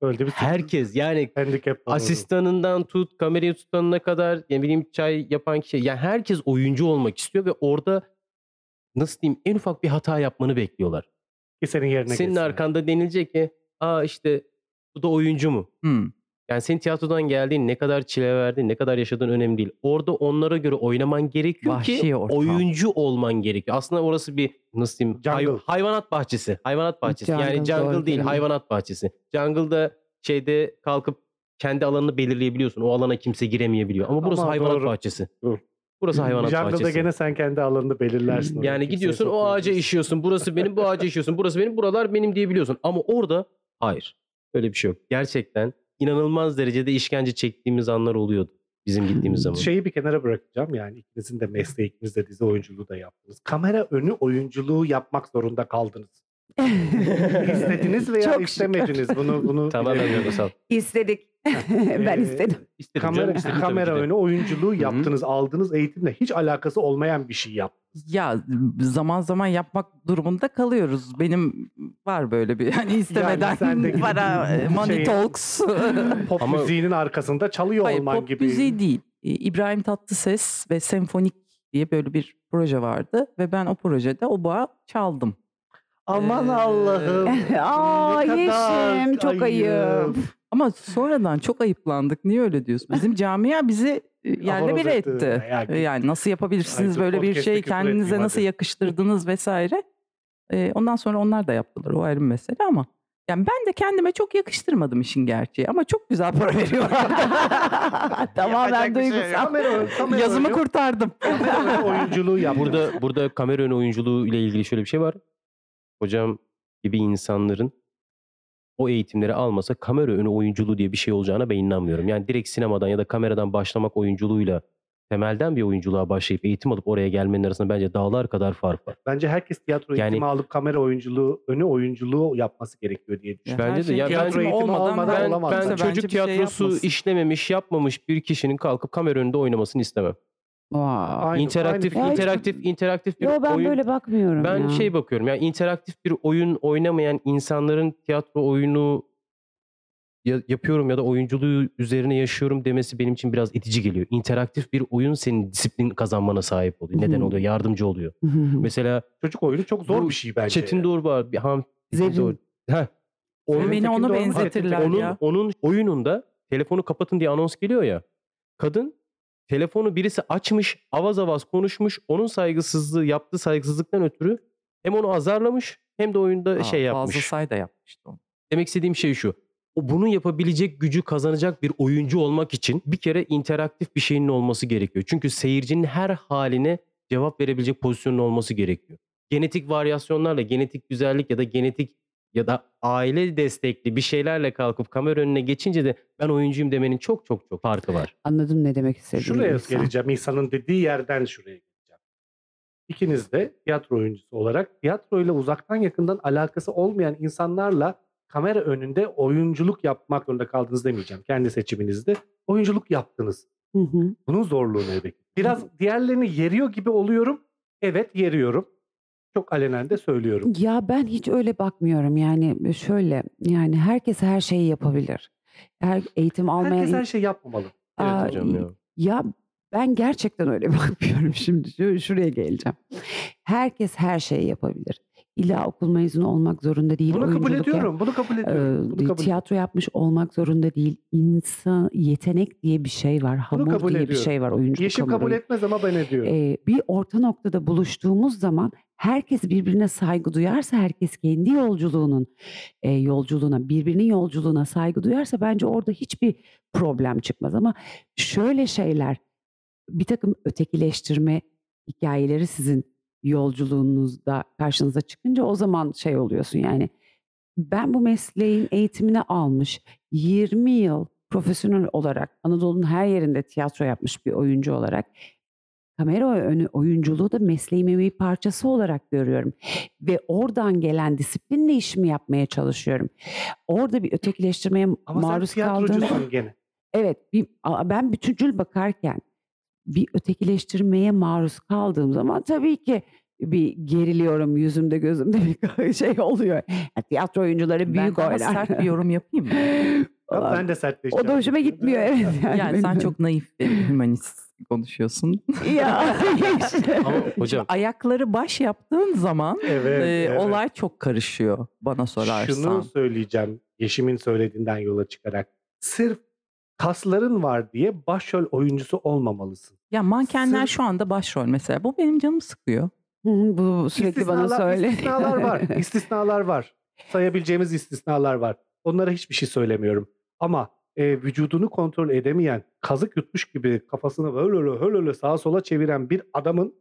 Öyle bir Herkes yani asistanından tut, kamerayı tutanına kadar, ne bileyim çay yapan kişi. Yani herkes oyuncu olmak istiyor ve orada nasıl diyeyim en ufak bir hata yapmanı bekliyorlar. Ki senin yerine Senin geçsin. arkanda denilecek ki aa işte bu da oyuncu mu? Hmm. Yani senin tiyatrodan geldiğin ne kadar çile verdiğin, ne kadar yaşadığın önemli değil. Orada onlara göre oynaman gerekiyor Vahşi ki ortam. oyuncu olman gerekiyor. Aslında orası bir nasıl diyeyim hay- Jungle. hayvanat bahçesi. Hayvanat bahçesi. yani Jungle, jungle doğru değil, kelime. hayvanat bahçesi. Jungle'da şeyde kalkıp kendi alanını belirleyebiliyorsun. O alana kimse giremeyebiliyor. Ama burası Ama hayvanat doğru. bahçesi. Doğru. Burası hayvanat Jungle'da bahçesi. gene sen kendi alanını belirlersin. Yani Kimseye gidiyorsun o sokmuyorsun. ağaca işiyorsun. Burası benim, bu ağaca işiyorsun. Burası benim, buralar benim diyebiliyorsun. Ama orada hayır. Öyle bir şey yok. Gerçekten inanılmaz derecede işkence çektiğimiz anlar oluyordu bizim gittiğimiz zaman. Şeyi bir kenara bırakacağım yani ikinizin de mesleği, ikiniz de dizi oyunculuğu da yaptınız. Kamera önü oyunculuğu yapmak zorunda kaldınız. İstediniz veya Çok şükür. istemediniz bunu bunu Tamamen bilemiyorum. duygusal. İstedik. ben Ee, istedim. İstedim Kamera, canım, istedim tabii kamera ki de. önü oyunculuğu yaptınız. Aldığınız eğitimle hiç alakası olmayan bir şey yaptınız. Ya zaman zaman yapmak durumunda kalıyoruz. Benim var böyle bir hani istemeden sendeki para e, money şey- talks. Pop Ama- müziğinin arkasında çalıyor Hayır olman pop gibi. müziği değil. E, İbrahim Tatlıses ve Senfonik diye böyle bir proje vardı ve ben o projede oboa çaldım. Aman Ee, Allah'ım. Aa Yeşim çok ayıp. Ama sonradan çok ayıplandık. Niye öyle diyorsun? Bizim camia bizi e, yerle bir etti. Ya, Yani nasıl yapabilirsiniz Ay, böyle bir şey kendinize nasıl hadi. yakıştırdınız vesaire. Ee, ondan sonra onlar da yaptılar. O ayrı bir mesele ama yani ben de kendime çok yakıştırmadım işin gerçeği ama çok güzel para veriyorlar. Tamamen şey duygusal. Kamera ön- kamera Yazımı önü- kurtardım. kamera oyunculuğu yaptı. Burada burada kamera önü oyunculuğu ile ilgili şöyle bir şey var. Hocam gibi insanların o eğitimleri almasa kamera önü oyunculuğu diye bir şey olacağına ben inanmıyorum. Yani direkt sinemadan ya da kameradan başlamak oyunculuğuyla temelden bir oyunculuğa başlayıp eğitim alıp oraya gelmenin arasında bence dağlar kadar fark var. Bence herkes tiyatro Yani- eğitimi alıp kamera oyunculuğu, önü oyunculuğu yapması gerekiyor diye düşünüyorum. Bence de şeyin ya ben- tiyatro Tiyatro eğitimi olmadan olmadan Ben, olamaz. ben bence çocuk şey tiyatrosu yapmasın. işlememiş, yapmamış bir kişinin kalkıp kamera önünde oynamasını istemem. Vay. Aynı- interaktif, aynı- interaktif, interaktif bir Yo ben oyun. böyle bakmıyorum Ben ya. şey bakıyorum yani interaktif bir oyun oynamayan insanların tiyatro oyunu ya- yapıyorum ya da oyunculuğu üzerine yaşıyorum demesi benim için biraz itici geliyor. İnteraktif bir oyun senin disiplin kazanmana sahip oluyor. Neden oluyor? Yardımcı oluyor. Mesela Çocuk oyunu çok zor Bu bir şey bence. Çetin Doğru var. Bir ham. Doğru. Heh. Onun, Beni ona benzetirler onun, ya. onun oyununda telefonu kapatın diye anons geliyor ya. Kadın telefonu birisi açmış, avaz avaz konuşmuş. Onun saygısızlığı, yaptığı saygısızlıktan ötürü hem onu azarlamış hem de oyunda Aa, şey yapmış. Fazıl Say da yapmıştı onu. Demek istediğim şey şu. O bunu yapabilecek gücü kazanacak bir oyuncu olmak için bir kere interaktif bir şeyin olması gerekiyor. Çünkü seyircinin her haline cevap verebilecek pozisyonun olması gerekiyor. Genetik varyasyonlarla, genetik güzellik ya da genetik ya da aile destekli bir şeylerle kalkıp kamera önüne geçince de ben oyuncuyum demenin çok çok çok farkı var. Anladım ne demek istediğini. Şuraya İhsan. geleceğim. İhsan'ın dediği yerden şuraya geleceğim. İkiniz de tiyatro oyuncusu olarak tiyatroyla uzaktan yakından alakası olmayan insanlarla kamera önünde oyunculuk yapmak zorunda kaldınız demeyeceğim. Kendi seçiminizde oyunculuk yaptınız. Hı hı. Bunun zorluğu ne peki? Biraz diğerlerini yeriyor gibi oluyorum. Evet yeriyorum. Çok alenen de söylüyorum. Ya ben hiç öyle bakmıyorum yani şöyle yani herkes her şeyi yapabilir. Her eğitim almayan Herkes her şey yapmamalı. Evet Aa, hocam ya. Ya ben gerçekten öyle bakmıyorum şimdi şu- şuraya geleceğim. Herkes her şeyi yapabilir. İlla okul mezunu olmak zorunda değil. Bunu kabul ediyorum. Bunu kabul ediyorum. Bunu kabul tiyatro yapmış olmak zorunda değil. İnsan yetenek diye bir şey var. Bunu Hamur kabul diye bir ediyorum. şey var oyunculuk Yeşim kabul hamuru. etmez ama ben ediyorum. Ee, bir orta noktada buluştuğumuz zaman herkes birbirine saygı duyarsa, herkes kendi yolculuğunun e, yolculuğuna, birbirinin yolculuğuna saygı duyarsa bence orada hiçbir problem çıkmaz. Ama şöyle şeyler, bir takım ötekileştirme hikayeleri sizin yolculuğunuzda karşınıza çıkınca o zaman şey oluyorsun yani. Ben bu mesleğin eğitimini almış 20 yıl profesyonel olarak Anadolu'nun her yerinde tiyatro yapmış bir oyuncu olarak kamera önü oyunculuğu da mesleğimin bir parçası olarak görüyorum. Ve oradan gelen disiplinle işimi yapmaya çalışıyorum. Orada bir ötekileştirmeye Ama maruz sen tiyatrocusun gene. Evet, bir, ben bütüncül bakarken bir ötekileştirmeye maruz kaldığım zaman tabii ki bir geriliyorum yüzümde gözümde bir şey oluyor. Ya, tiyatro oyuncuları Ben büyük daha oynar. sert bir yorum yapayım mı? Falan. ben de sertleşeceğim. o da hoşuma gitmiyor evet. Yani, Yani sen çok naif ve hümanist konuşuyorsun. ya. Ama hocam Ayakları baş yaptığın zaman Evet, e, evet. olay çok karışıyor bana sorarsan. Şunu söyleyeceğim Yeşim'in söylediğinden yola çıkarak. Sırf kasların var diye başrol oyuncusu olmamalısın. Ya mankenler Sırf- şu anda başrol mesela. Bu benim canımı sıkıyor. Hı, bu sürekli bana İstisnalar- söyle. İstisnalar var. İstisnalar var. Sayabileceğimiz istisnalar var. Onlara hiçbir şey söylemiyorum. Ama e, vücudunu kontrol edemeyen, kazık yutmuş gibi kafasını öyle öyle sağa sola çeviren bir adamın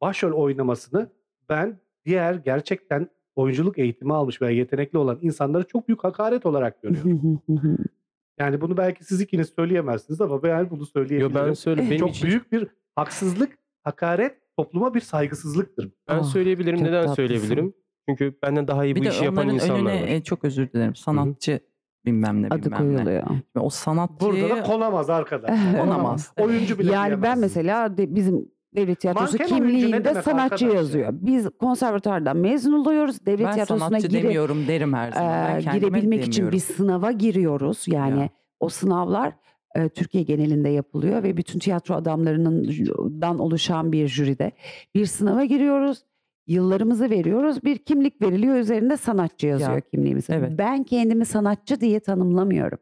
başrol oynamasını ben diğer gerçekten oyunculuk eğitimi almış veya yetenekli olan insanlara çok büyük hakaret olarak görüyorum. Yani bunu belki siz ikiniz söyleyemezsiniz ama ben bunu yo söyleyebilirim. ben söyle benim çok için büyük bir haksızlık, hakaret, topluma bir saygısızlıktır. ben Ah, söyleyebilirim. Neden tatlısın. söyleyebilirim? Çünkü benden daha iyi bu Bir de işi yapan insanlar önüne var. e, çok özür dilerim sanatçı bilmem ne Adı bilmem ne. koyuluyor. Ve O sanatçı Burada da konamaz arkadaş. Konamaz. Oyuncu bile Yani ben diyemezsin. mesela de, bizim devlet tiyatrosu Manken kimliğinde sanatçı yazıyor. ya? Biz konservatuardan mezun oluyoruz. Devlet ben tiyatrosuna sanatçı gire, demiyorum derim her zaman. Ben e, girebilmek için demiyorum. bir sınava giriyoruz. Yani Ya. o sınavlar e, Türkiye genelinde yapılıyor ve bütün tiyatro adamlarından oluşan bir jüride bir sınava giriyoruz. Yıllarımızı veriyoruz. Bir kimlik veriliyor. Üzerinde sanatçı yazıyor Ya, kimliğimize. evet. Ben kendimi sanatçı diye tanımlamıyorum.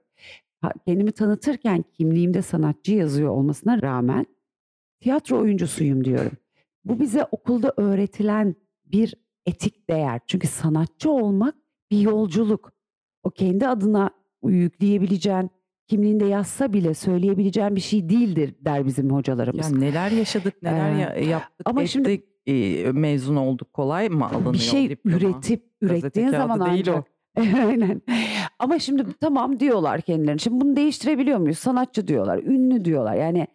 Kendimi tanıtırken kimliğimde sanatçı yazıyor olmasına rağmen tiyatro oyuncusuyum diyorum. Bu bize okulda öğretilen bir etik değer. Çünkü sanatçı olmak bir yolculuk. O kendi adına yükleyebileceğin, kimliğinde yazsa bile söyleyebileceğin bir şey değildir der bizim hocalarımız. Yani neler yaşadık, neler Ee, ya- yaptık, ama şimdi- ettik, e, mezun olduk. Kolay mı alınıyor bir şey diploma? üretip ürettiğin zaman değil o. ancak. Aynen. Ama şimdi tamam diyorlar kendilerine. Şimdi bunu değiştirebiliyor muyuz? Sanatçı diyorlar, ünlü diyorlar. Yani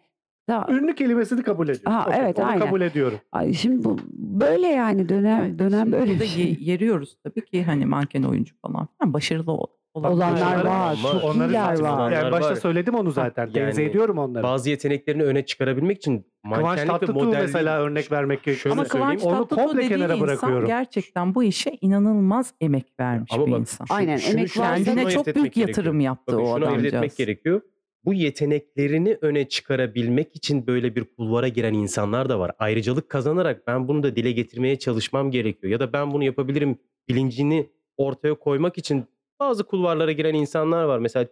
ta- Ünlü kelimesini kabul ediyorum. Ha, evet, onu aynen. kabul ediyorum. Ay, şimdi bu böyle yani dönem Evet, dönem böyle burada şey. ye- yeriyoruz tabii ki hani manken oyuncu falan filan başarılı ol- Bak, Olanlar onları- var, çok onları var. Yani başta var. söyledim onu zaten. Tenzih yani ediyorum onları. Bazı yeteneklerini öne çıkarabilmek için Kıvanç mankenlik ve Tatlıtuğ modellik mesela örnek vermek gerekiyor. Şöyle Ama Kıvanç onu komple kenara insan bırakıyorum. gerçekten bu işe inanılmaz emek vermiş Ama bir bak, insan. şu- Aynen, şunu- emek şunu Kendine çok büyük gerekiyor. yatırım yaptı Bakın o şunu ayırt etmek adamcağız. gerekiyor. Bu yeteneklerini öne çıkarabilmek için böyle bir kulvara giren insanlar da var. Ayrıcalık kazanarak ben bunu da dile getirmeye çalışmam gerekiyor. Ya da ben bunu yapabilirim bilincini ortaya koymak için bazı kulvarlara giren insanlar var. Mesela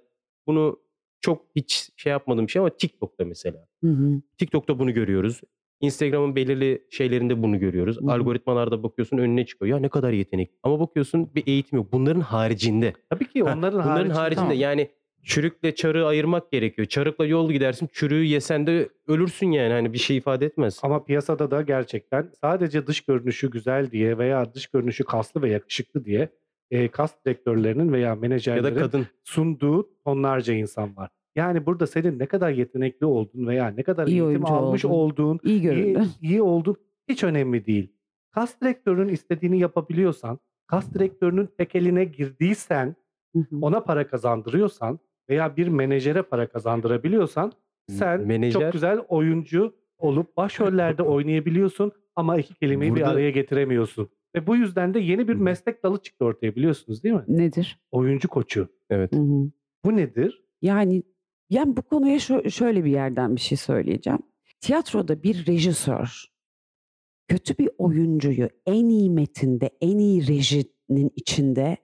bunu çok hiç şey yapmadığım bir şey ama TikTok'ta mesela. Hı hı. TikTok'ta bunu görüyoruz. Instagram'ın belirli şeylerinde bunu görüyoruz. Hı hı. Algoritmalarda bakıyorsun önüne çıkıyor. Ya ne kadar yetenek. Ama bakıyorsun bir eğitim yok. Bunların haricinde. Tabii ki Ha, onların, Bunların haricinde. haricinde Tamam. yani çürükle çarığı ayırmak gerekiyor. Çarıkla yol gidersin. Çürüğü yesen de ölürsün yani. Hani bir şey ifade etmez. Ama piyasada da gerçekten sadece dış görünüşü güzel diye veya dış görünüşü kaslı ve yakışıklı diye e, kas direktörlerinin veya Ya menajerlerin da kadın. sunduğu tonlarca insan var. Yani burada senin ne kadar yetenekli olduğun veya ne kadar İyi eğitim almış olduğun. olduğun, İyi iyi, göründü. iyi olduğun hiç önemli değil. Kas direktörünün istediğini yapabiliyorsan, kas direktörünün tekeline girdiysen, ona para kazandırıyorsan veya bir menajere para kazandırabiliyorsan sen Menajer- çok güzel oyuncu olup başrollerde oynayabiliyorsun ama iki kelimeyi bir Burada- araya getiremiyorsun. Ve bu yüzden de yeni bir meslek dalı çıktı ortaya biliyorsunuz değil mi? Nedir? Oyuncu koçu. Evet. Hı hı. Bu nedir? Yani yani bu konuya şö- şöyle bir yerden bir şey söyleyeceğim. Tiyatroda bir rejisör kötü bir oyuncuyu en iyi metinde, en iyi rejinin içinde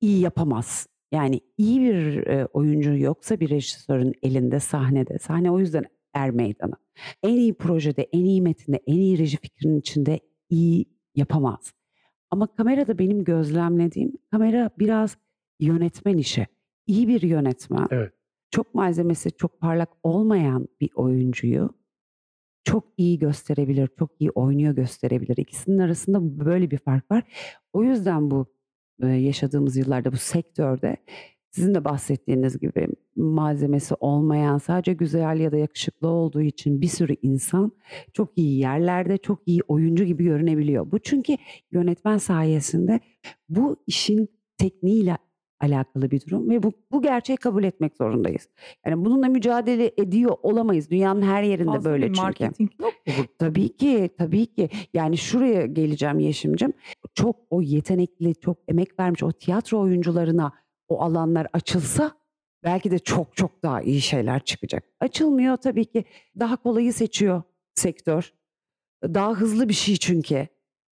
iyi yapamaz. Yani iyi bir e, oyuncu yoksa bir rejisörün elinde sahnede, sahne o yüzden er meydanı. En iyi projede, en iyi metinde, en iyi reji fikrinin içinde iyi yapamaz. Ama kamerada benim gözlemlediğim, kamera biraz yönetmen işi. İyi bir yönetmen, Evet. çok malzemesi çok parlak olmayan bir oyuncuyu çok iyi gösterebilir, çok iyi oynuyor gösterebilir. İkisinin arasında böyle bir fark var. O yüzden bu yaşadığımız yıllarda bu sektörde sizin de bahsettiğiniz gibi malzemesi olmayan, sadece güzel ya da yakışıklı olduğu için bir sürü insan çok iyi yerlerde, çok iyi oyuncu gibi görünebiliyor. Bu çünkü yönetmen sayesinde bu işin tekniğiyle alakalı bir durum ve bu, bu gerçeği kabul etmek zorundayız. Yani bununla mücadele ediyor olamayız. Dünyanın her yerinde Fazla böyle çünkü. marketing yok? Tabii ki, tabii ki. Yani şuraya geleceğim Yeşim'cim. Çok o yetenekli, çok emek vermiş o tiyatro oyuncularına o alanlar açılsa belki de çok çok daha iyi şeyler çıkacak. Açılmıyor tabii ki. Daha kolayı seçiyor sektör. Daha hızlı bir şey çünkü.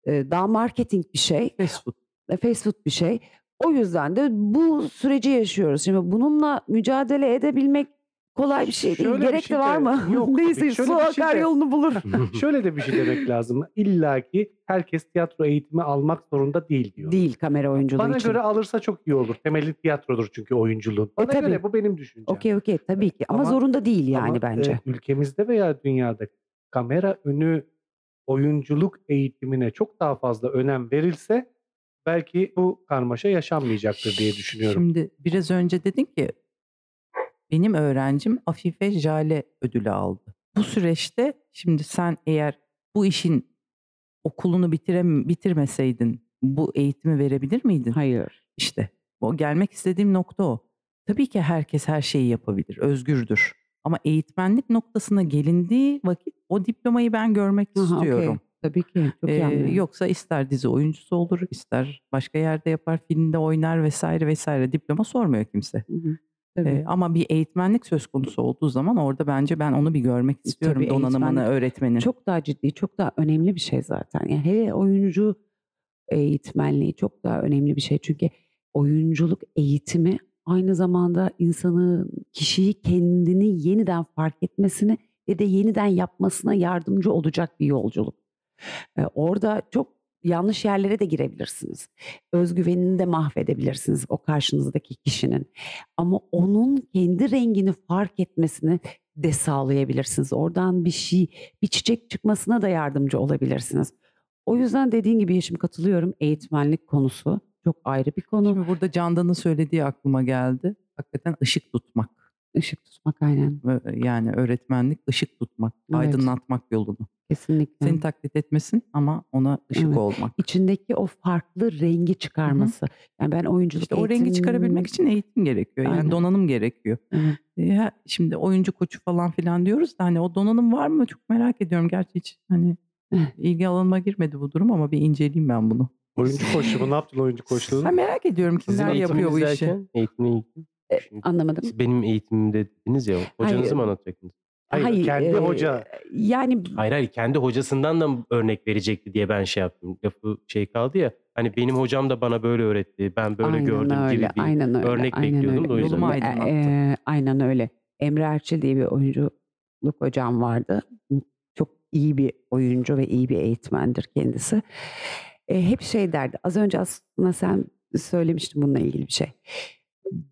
Daha marketing bir şey Fast food. e, fast food bir şey. O yüzden de bu süreci yaşıyoruz. Şimdi bununla mücadele edebilmek kolay bir şey değil. Şöyle Gerek şey de var de mı? yok. Neyse su bir şey akar de- yolunu bulur. Şöyle de bir şey demek lazım. İlla ki herkes tiyatro eğitimi almak zorunda değil diyor. değil kamera oyunculuğu Bana için. göre alırsa çok iyi olur. Temeli tiyatrodur çünkü oyunculuğun. Bana tabii. göre bu benim düşüncem. Okey okey tabii ki ama, Ama- zorunda değil yani Ama, bence. e, ülkemizde veya dünyada kamera önü oyunculuk eğitimine çok daha fazla önem verilse belki bu karmaşa yaşanmayacaktır diye düşünüyorum. Şimdi biraz önce dedin ki benim öğrencim Afife Jale ödülü aldı. Bu süreçte şimdi sen eğer bu işin okulunu bitirem bitirmeseydin bu eğitimi verebilir miydin? Hayır. İşte o gelmek istediğim nokta o. Tabii ki herkes her şeyi yapabilir, özgürdür. Ama eğitmenlik noktasına gelindiği vakit o diplomayı ben görmek Aha, istiyorum. Tabii ki. Çok Ee, anlıyorum. yoksa ister dizi oyuncusu olur, ister başka yerde yapar, filmde oynar vesaire vesaire. Diploma sormuyor kimse. Hı hı. Tabii. Eee, ama bir eğitmenlik söz konusu olduğu zaman orada bence ben onu bir görmek istiyorum Tabii, donanımını öğretmenin. Çok daha ciddi, çok daha önemli bir şey zaten. Yani hele oyuncu eğitmenliği çok daha önemli bir şey. Çünkü oyunculuk eğitimi aynı zamanda insanın, kişiyi kendini yeniden fark etmesini ve de yeniden yapmasına yardımcı olacak bir yolculuk. Eee, orada çok yanlış yerlere de girebilirsiniz. Özgüvenini de mahvedebilirsiniz o karşınızdaki kişinin. Ama onun kendi rengini fark etmesini de sağlayabilirsiniz. Oradan bir şey, bir çiçek çıkmasına da yardımcı olabilirsiniz. O yüzden dediğin gibi Yeşim katılıyorum. Eğitmenlik konusu çok ayrı bir konu. Şimdi burada Candan'ın söylediği aklıma geldi. Hakikaten ışık tutmak. Işık tutmak aynen. Ve- Yani öğretmenlik ışık tutmak, Evet. aydınlatmak yolunu. Kesinlikle. Seni taklit etmesin ama ona ışık Evet. olmak. İçindeki o farklı rengi çıkarması. Yani ben oyunculuk İşte o rengi çıkarabilmek için eğitim gerekiyor. Yani Aynen. donanım gerekiyor. Evet. E, şimdi oyuncu koçu falan filan diyoruz da hani o donanım var mı çok merak ediyorum. Gerçi hiç hani Eh. ilgi alanıma girmedi bu durum ama bir inceleyeyim ben bunu. Oyuncu koçluğu ne yaptın oyuncu koçluğunu? Ben merak ediyorum kimler yapıyor bu işi. eğitimle ilgili. E, Şimdi Anlamadım. siz benim eğitimimde dediniz ya hocanızı Hayır. mı anlatacaktınız? Hayır, kendi e, hoca. Yani Hayır hayır kendi hocasından da örnek verecekti diye ben şey yaptım. Lafı şey kaldı ya hani benim hocam da bana böyle öğretti ben böyle aynen gördüm öyle, gibi bir aynen öyle, örnek aynen bekliyordum öyle. da o yüzden. Yolumu E, aydınlattı. e, aynen öyle. Emre Erçil diye bir oyunculuk hocam vardı. Çok iyi bir oyuncu ve iyi bir eğitmendir kendisi. E, hep şey derdi. Az önce aslında sen söylemiştin bununla ilgili bir şey.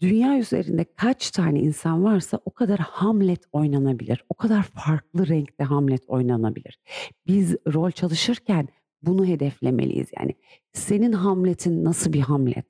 Dünya üzerinde kaç tane insan varsa o kadar Hamlet oynanabilir. O kadar farklı renkte Hamlet oynanabilir. Biz rol çalışırken bunu hedeflemeliyiz. Yani senin Hamlet'in nasıl bir Hamlet?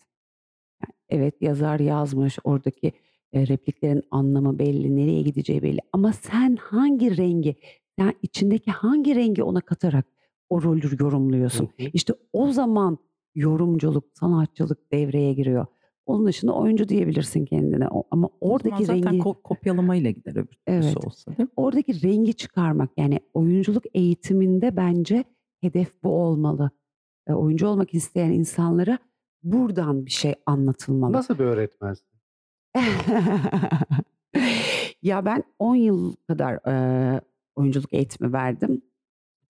Yani evet yazar yazmış oradaki e, repliklerin anlamı belli, nereye gideceği belli. Ama sen hangi rengi, sen içindeki hangi rengi ona katarak o rolü yorumluyorsun? Hı hı. İşte o zaman yorumculuk, sanatçılık devreye giriyor. Onun dışında oyuncu diyebilirsin kendine. O- Ama O zaman oradaki zaten rengi, ko- kopyalamayla gider öbür Evet. olsa oradaki rengi çıkarmak yani oyunculuk eğitiminde bence hedef bu olmalı. E, oyuncu olmak isteyen insanlara buradan bir şey anlatılmalı. Nasıl bir öğretmensin? ya ben 10 yıl kadar e, oyunculuk eğitimi verdim.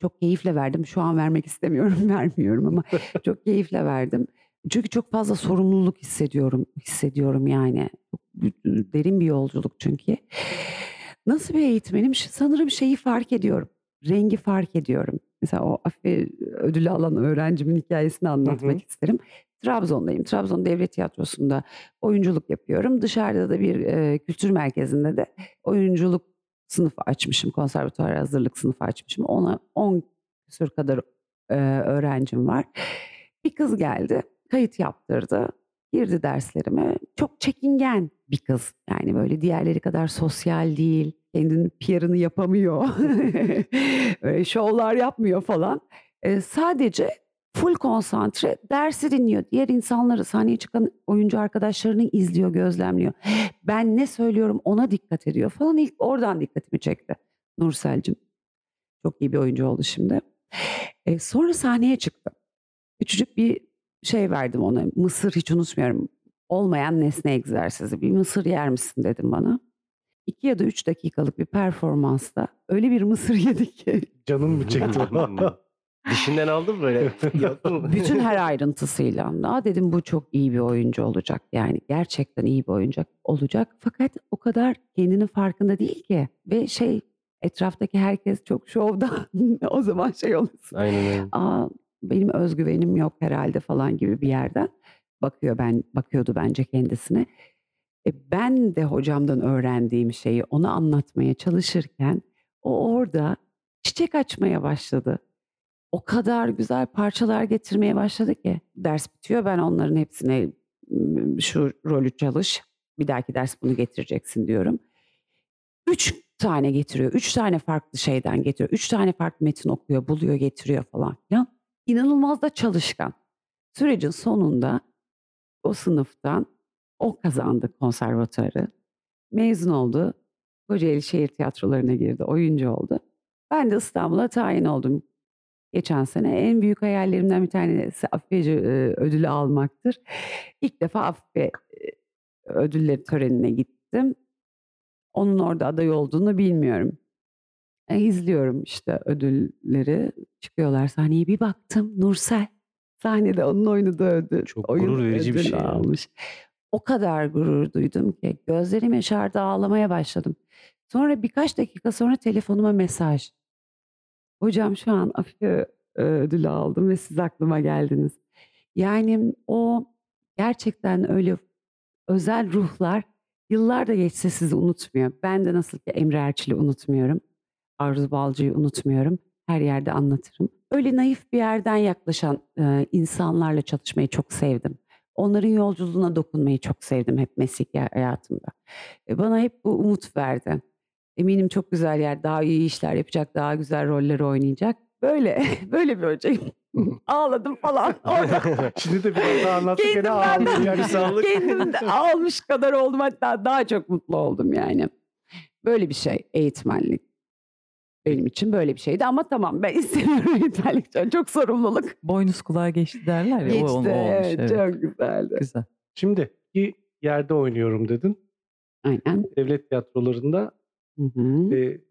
Çok keyifle verdim. Şu an vermek istemiyorum, vermiyorum ama çok keyifle verdim. Çünkü çok fazla sorumluluk hissediyorum, hissediyorum yani. Derin bir yolculuk çünkü. Nasıl bir eğitmenim? Sanırım şeyi fark ediyorum. Rengi fark ediyorum. Mesela o Afe ödülü alan öğrencimin hikayesini anlatmak isterim. Trabzon'dayım. Trabzon Devlet Tiyatrosu'nda oyunculuk yapıyorum. Dışarıda da bir e, kültür merkezinde de oyunculuk sınıfı açmışım. Konservatuvar hazırlık sınıfı açmışım. Ona 10 küsur kadar e, öğrencim var. Bir kız geldi. Kayıt yaptırdı. Girdi derslerime. Çok çekingen bir kız. Yani böyle diğerleri kadar sosyal değil. Kendinin PR'ını yapamıyor. Şovlar yapmıyor falan. E, sadece full konsantre dersi dinliyor. Diğer insanları sahneye çıkan oyuncu arkadaşlarını izliyor, gözlemliyor. Ben ne söylüyorum ona dikkat ediyor falan. İlk oradan dikkatimi çekti Nursel'cim. Çok iyi bir oyuncu oldu şimdi. E, sonra sahneye çıktı. Küçücük bir şey verdim ona. Mısır hiç unutmuyorum. Olmayan nesne egzersizi. Bir mısır yer misin dedim bana. İki ya da üç dakikalık bir performansta öyle bir mısır yedik ki Canım mı çekti? Dişinden aldın mı böyle? Bütün her ayrıntısıyla. Aa dedim bu çok iyi bir oyuncu olacak. Yani gerçekten iyi bir oyuncu olacak. Fakat o kadar kendinin farkında değil ki. Ve şey etraftaki herkes çok şovda. o zaman şey olursun. Aynen öyle. Aa benim özgüvenim yok herhalde falan gibi bir yerden bakıyor ben bakıyordu bence kendisine. E, ben de hocamdan öğrendiğim şeyi ona anlatmaya çalışırken o orada çiçek açmaya başladı. O kadar güzel parçalar getirmeye başladı ki ders bitiyor ben onların hepsine "M, şu rolü çalış bir dahaki ders bunu getireceksin diyorum. Üç tane getiriyor. Üç tane farklı şeyden getiriyor. Üç tane farklı metin okuyor, buluyor, getiriyor falan filan. İnanılmaz da çalışkan. Sürecin sonunda o sınıftan o kazandı konservatuarı. Mezun oldu. Kocaeli Şehir Tiyatrolarına girdi. Oyuncu oldu. Ben de İstanbul'a tayin oldum. Geçen sene en büyük hayallerimden bir tanesi Afife e, ödülü almaktır. İlk defa Afife e, ödülleri törenine git, gittim. Onun orada aday olduğunu bilmiyorum. E, izliyorum işte ödülleri. Çıkıyorlar sahneye bir baktım Nursel. Sahnede onun oynadığı ödül. Çok oyun gurur verici bir şey almış. O kadar gurur duydum ki gözlerim yaşardı ağlamaya başladım. Sonra birkaç dakika sonra telefonuma mesaj. Hocam şu an Afife ödülü aldım ve siz aklıma geldiniz. Yani o gerçekten öyle özel ruhlar yıllar da geçse sizi unutmuyor. Ben de nasıl ki Emre Erçil'i unutmuyorum. Arzu Balcı'yı unutmuyorum. Her yerde anlatırım. Öyle naif bir yerden yaklaşan e, insanlarla çalışmayı çok sevdim. Onların yolculuğuna dokunmayı çok sevdim hep mesleki hayatımda. E, bana hep bu umut verdi. Eminim çok güzel yer, daha iyi işler yapacak, daha güzel roller oynayacak. Böyle, böyle bir hocayım. Ağladım falan. Şimdi de biraz daha anlattık gene Kendimden de- ağlayacak. Kendim de almış kadar oldum hatta daha çok mutlu oldum yani. Böyle bir şey eğitmenlik. Benim için böyle bir şeydi ama tamam ben istemiyorum eğitmenlik. Çok, sorumluluk. Boynuz kulağa geçti derler ya. Geçti. o, o olmuş. evet, evet. Çok güzeldi. Güzel. Şimdi bir yerde oynuyorum dedin. Aynen. Devlet tiyatrolarında Hı hı. e,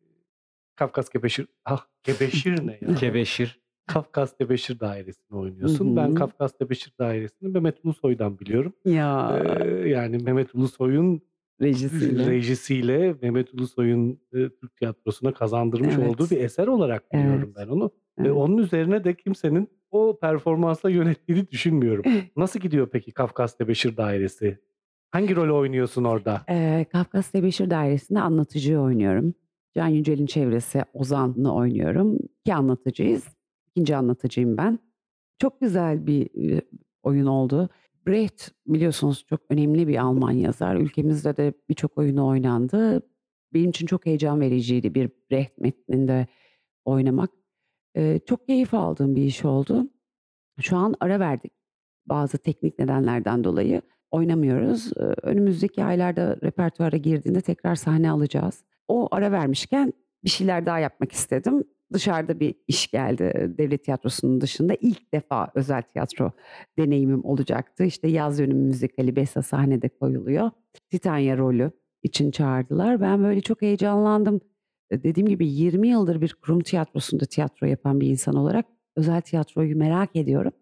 Kafkas Kebeşir, ah Kebeşir ne ya? Kebeşir. Kafkas Tebeşir Dairesi'ni oynuyorsun. Hı hı. Ben Kafkas Tebeşir Dairesi'ni Mehmet Ulusoy'dan biliyorum. Ya Ee, yani Mehmet Ulusoy'un rejisiyle. rejisiyle Mehmet Ulusoy'un e, Türk tiyatrosuna kazandırmış Evet. olduğu bir eser olarak biliyorum Evet. ben onu. Ve Evet. onun üzerine de kimsenin o performansla yönettiğini düşünmüyorum. Nasıl gidiyor peki Kafkas Tebeşir Dairesi? Hangi rol oynuyorsun orada? Ee, Kafkas Tebeşir Dairesi'nde anlatıcıyı oynuyorum. Can Yücel'in çevresi Ozan'ı oynuyorum. İki anlatıcıyız. İkinci anlatıcıyım ben. Çok güzel bir e, oyun oldu. Brecht biliyorsunuz çok önemli bir Alman yazar. Ülkemizde de birçok oyunu oynandı. Benim için çok heyecan vericiydi bir Brecht metninde oynamak. Ee, çok keyif aldığım bir iş oldu. Şu an ara verdik. Bazı teknik nedenlerden dolayı oynamıyoruz. Ee, Önümüzdeki aylarda repertuara girdiğinde tekrar sahne alacağız. O ara vermişken bir şeyler daha yapmak istedim. Dışarıda bir iş geldi devlet tiyatrosunun dışında. ilk defa özel tiyatro deneyimim olacaktı. İşte yaz dönümü müzikali Besa sahnede koyuluyor. Titania rolü için çağırdılar. Ben böyle çok heyecanlandım. Dediğim gibi 20 yıldır bir kurum tiyatrosunda tiyatro yapan bir insan olarak özel tiyatroyu merak ediyorum.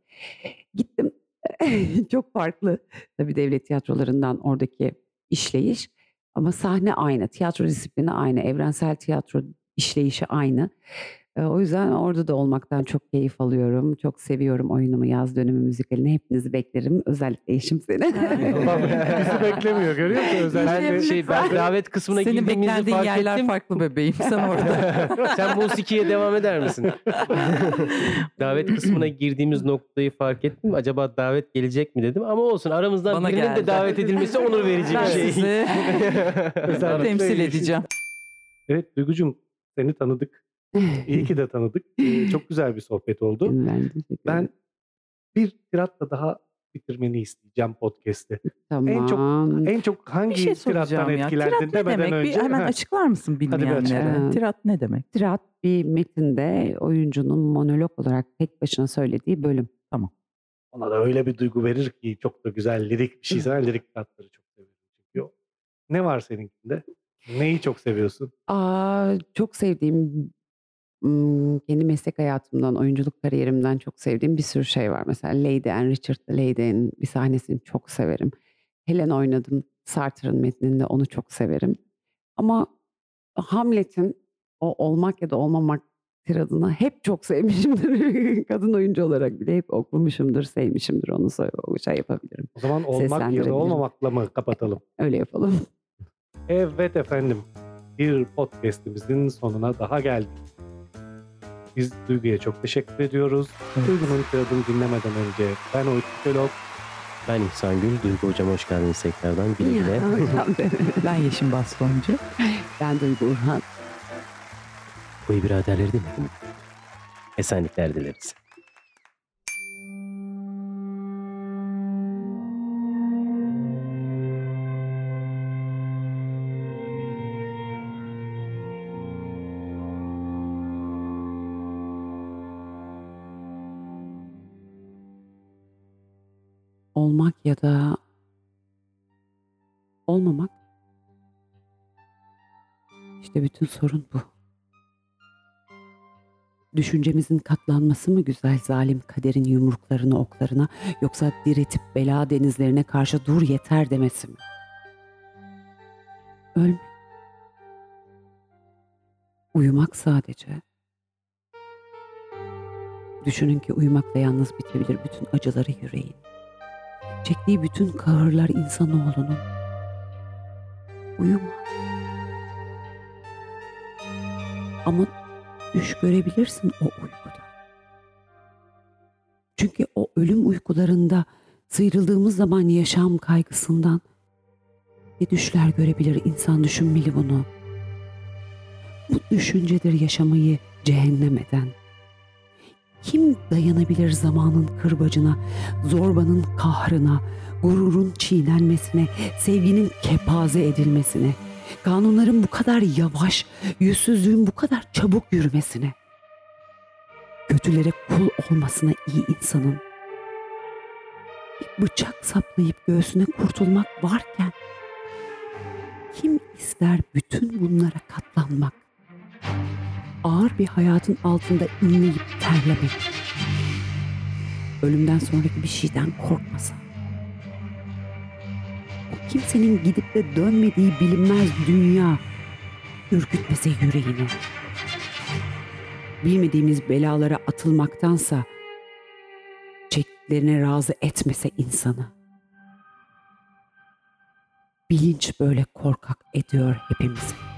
Gittim. çok farklı tabii devlet tiyatrolarından oradaki işleyiş. Ama sahne aynı, tiyatro disiplini aynı, evrensel tiyatro işleyişi aynı. O yüzden orada da olmaktan çok keyif alıyorum. Çok seviyorum oyunumu, yaz dönümü müzikalini. Hepinizi beklerim. Özellikle eşim seni. Bizi beklemiyor görüyor musun? Ben Özellikle şey ben davet kısmına Senin girdiğimizi beklendiğin fark yerler ettim. farklı bebeğim. Sen orada. Sen musikiye devam eder misin? davet kısmına girdiğimiz noktayı fark ettim. Acaba davet gelecek mi dedim ama olsun aramızdan Bana birinin geldi. de davet edilmesi onur verici ben bir şey. sizi Özellikle temsil yeşil- edeceğim. Evet Duygucuğum seni tanıdık. İyi ki de tanıdık. Çok güzel bir sohbet oldu. ben, Ben bir tiratla daha bitirmeni isteyeceğim podcast'i. tamam. en çok- En çok hangi Bir şey tirattan ya. etkilendin Tirat ne demeden demek? önce. Bir hemen Ha, açıklar mısın bilmeyenlere? Tirat ne demek? Tirat bir metinde oyuncunun monolog olarak tek başına söylediği bölüm. Ona da öyle bir duygu verir ki çok da güzel lirik bir şey. Ben lirik tiratları çok seviyorum. Ne var seninkinde? Neyi çok seviyorsun? Aa, çok sevdiğim kendi meslek hayatımdan, oyunculuk kariyerimden çok sevdiğim bir sürü şey var. Mesela Lady Anne Richard'da Lady Anne'in bir sahnesini çok severim. Helen oynadım. Sartre'ın metninde onu çok severim. Ama Hamlet'in o olmak ya da olmamak tiradını hep çok sevmişimdir. Kadın oyuncu olarak bile hep okumuşumdur, sevmişimdir. Onu şey yapabilirim. O zaman olmak ya da olmamakla mı kapatalım? Öyle yapalım. Evet efendim. Bir podcast'imizin sonuna daha geldik. Biz Duygu'ya çok teşekkür ediyoruz. Evet. Duygu'nun tiradını dinlemeden önce ben Oytun Kölok. Ben İhsan Gül. Duygu hocam hoş geldiniz tekrardan. Güle güle. Ben Yeşim Bastoncu. ben Duygu Urhan. Koyu biraderleri değil mi? Esenlikler dileriz. Ya da olmamak İşte bütün sorun bu. Düşüncemizin katlanması mı güzel zalim kaderin yumruklarına oklarına yoksa diretip bela denizlerine karşı dur yeter demesi mi? Ölme. Uyumak sadece. Düşünün ki uyumakla yalnız bitebilir bütün acıları yüreğin. Çektiği bütün kahırlar insanoğlunun. Uyuma. Ama düş görebilirsin o uykuda. Çünkü o ölüm uykularında sıyrıldığımız zaman yaşam kaygısından ne düşler görebilir insan düşünmeli bunu. Bu düşüncedir yaşamayı cehennem eden. Kim dayanabilir zamanın kırbacına, zorbanın kahrına, gururun çiğnenmesine, sevginin kepaze edilmesine, kanunların bu kadar yavaş, yüzsüzlüğün bu kadar çabuk yürümesine, kötülere kul olmasına iyi insanın, bir bıçak saplayıp göğsüne kurtulmak varken, kim ister bütün bunlara katlanmak? Ağır bir hayatın altında inleyip terlemek. Ölümden sonraki bir şeyden korkmasa. O kimsenin gidip de dönmediği bilinmez dünya ürkütmese yüreğini. Bilmediğimiz belalara atılmaktansa çektiklerine razı etmese insanı. Bilinç böyle korkak ediyor hepimizi.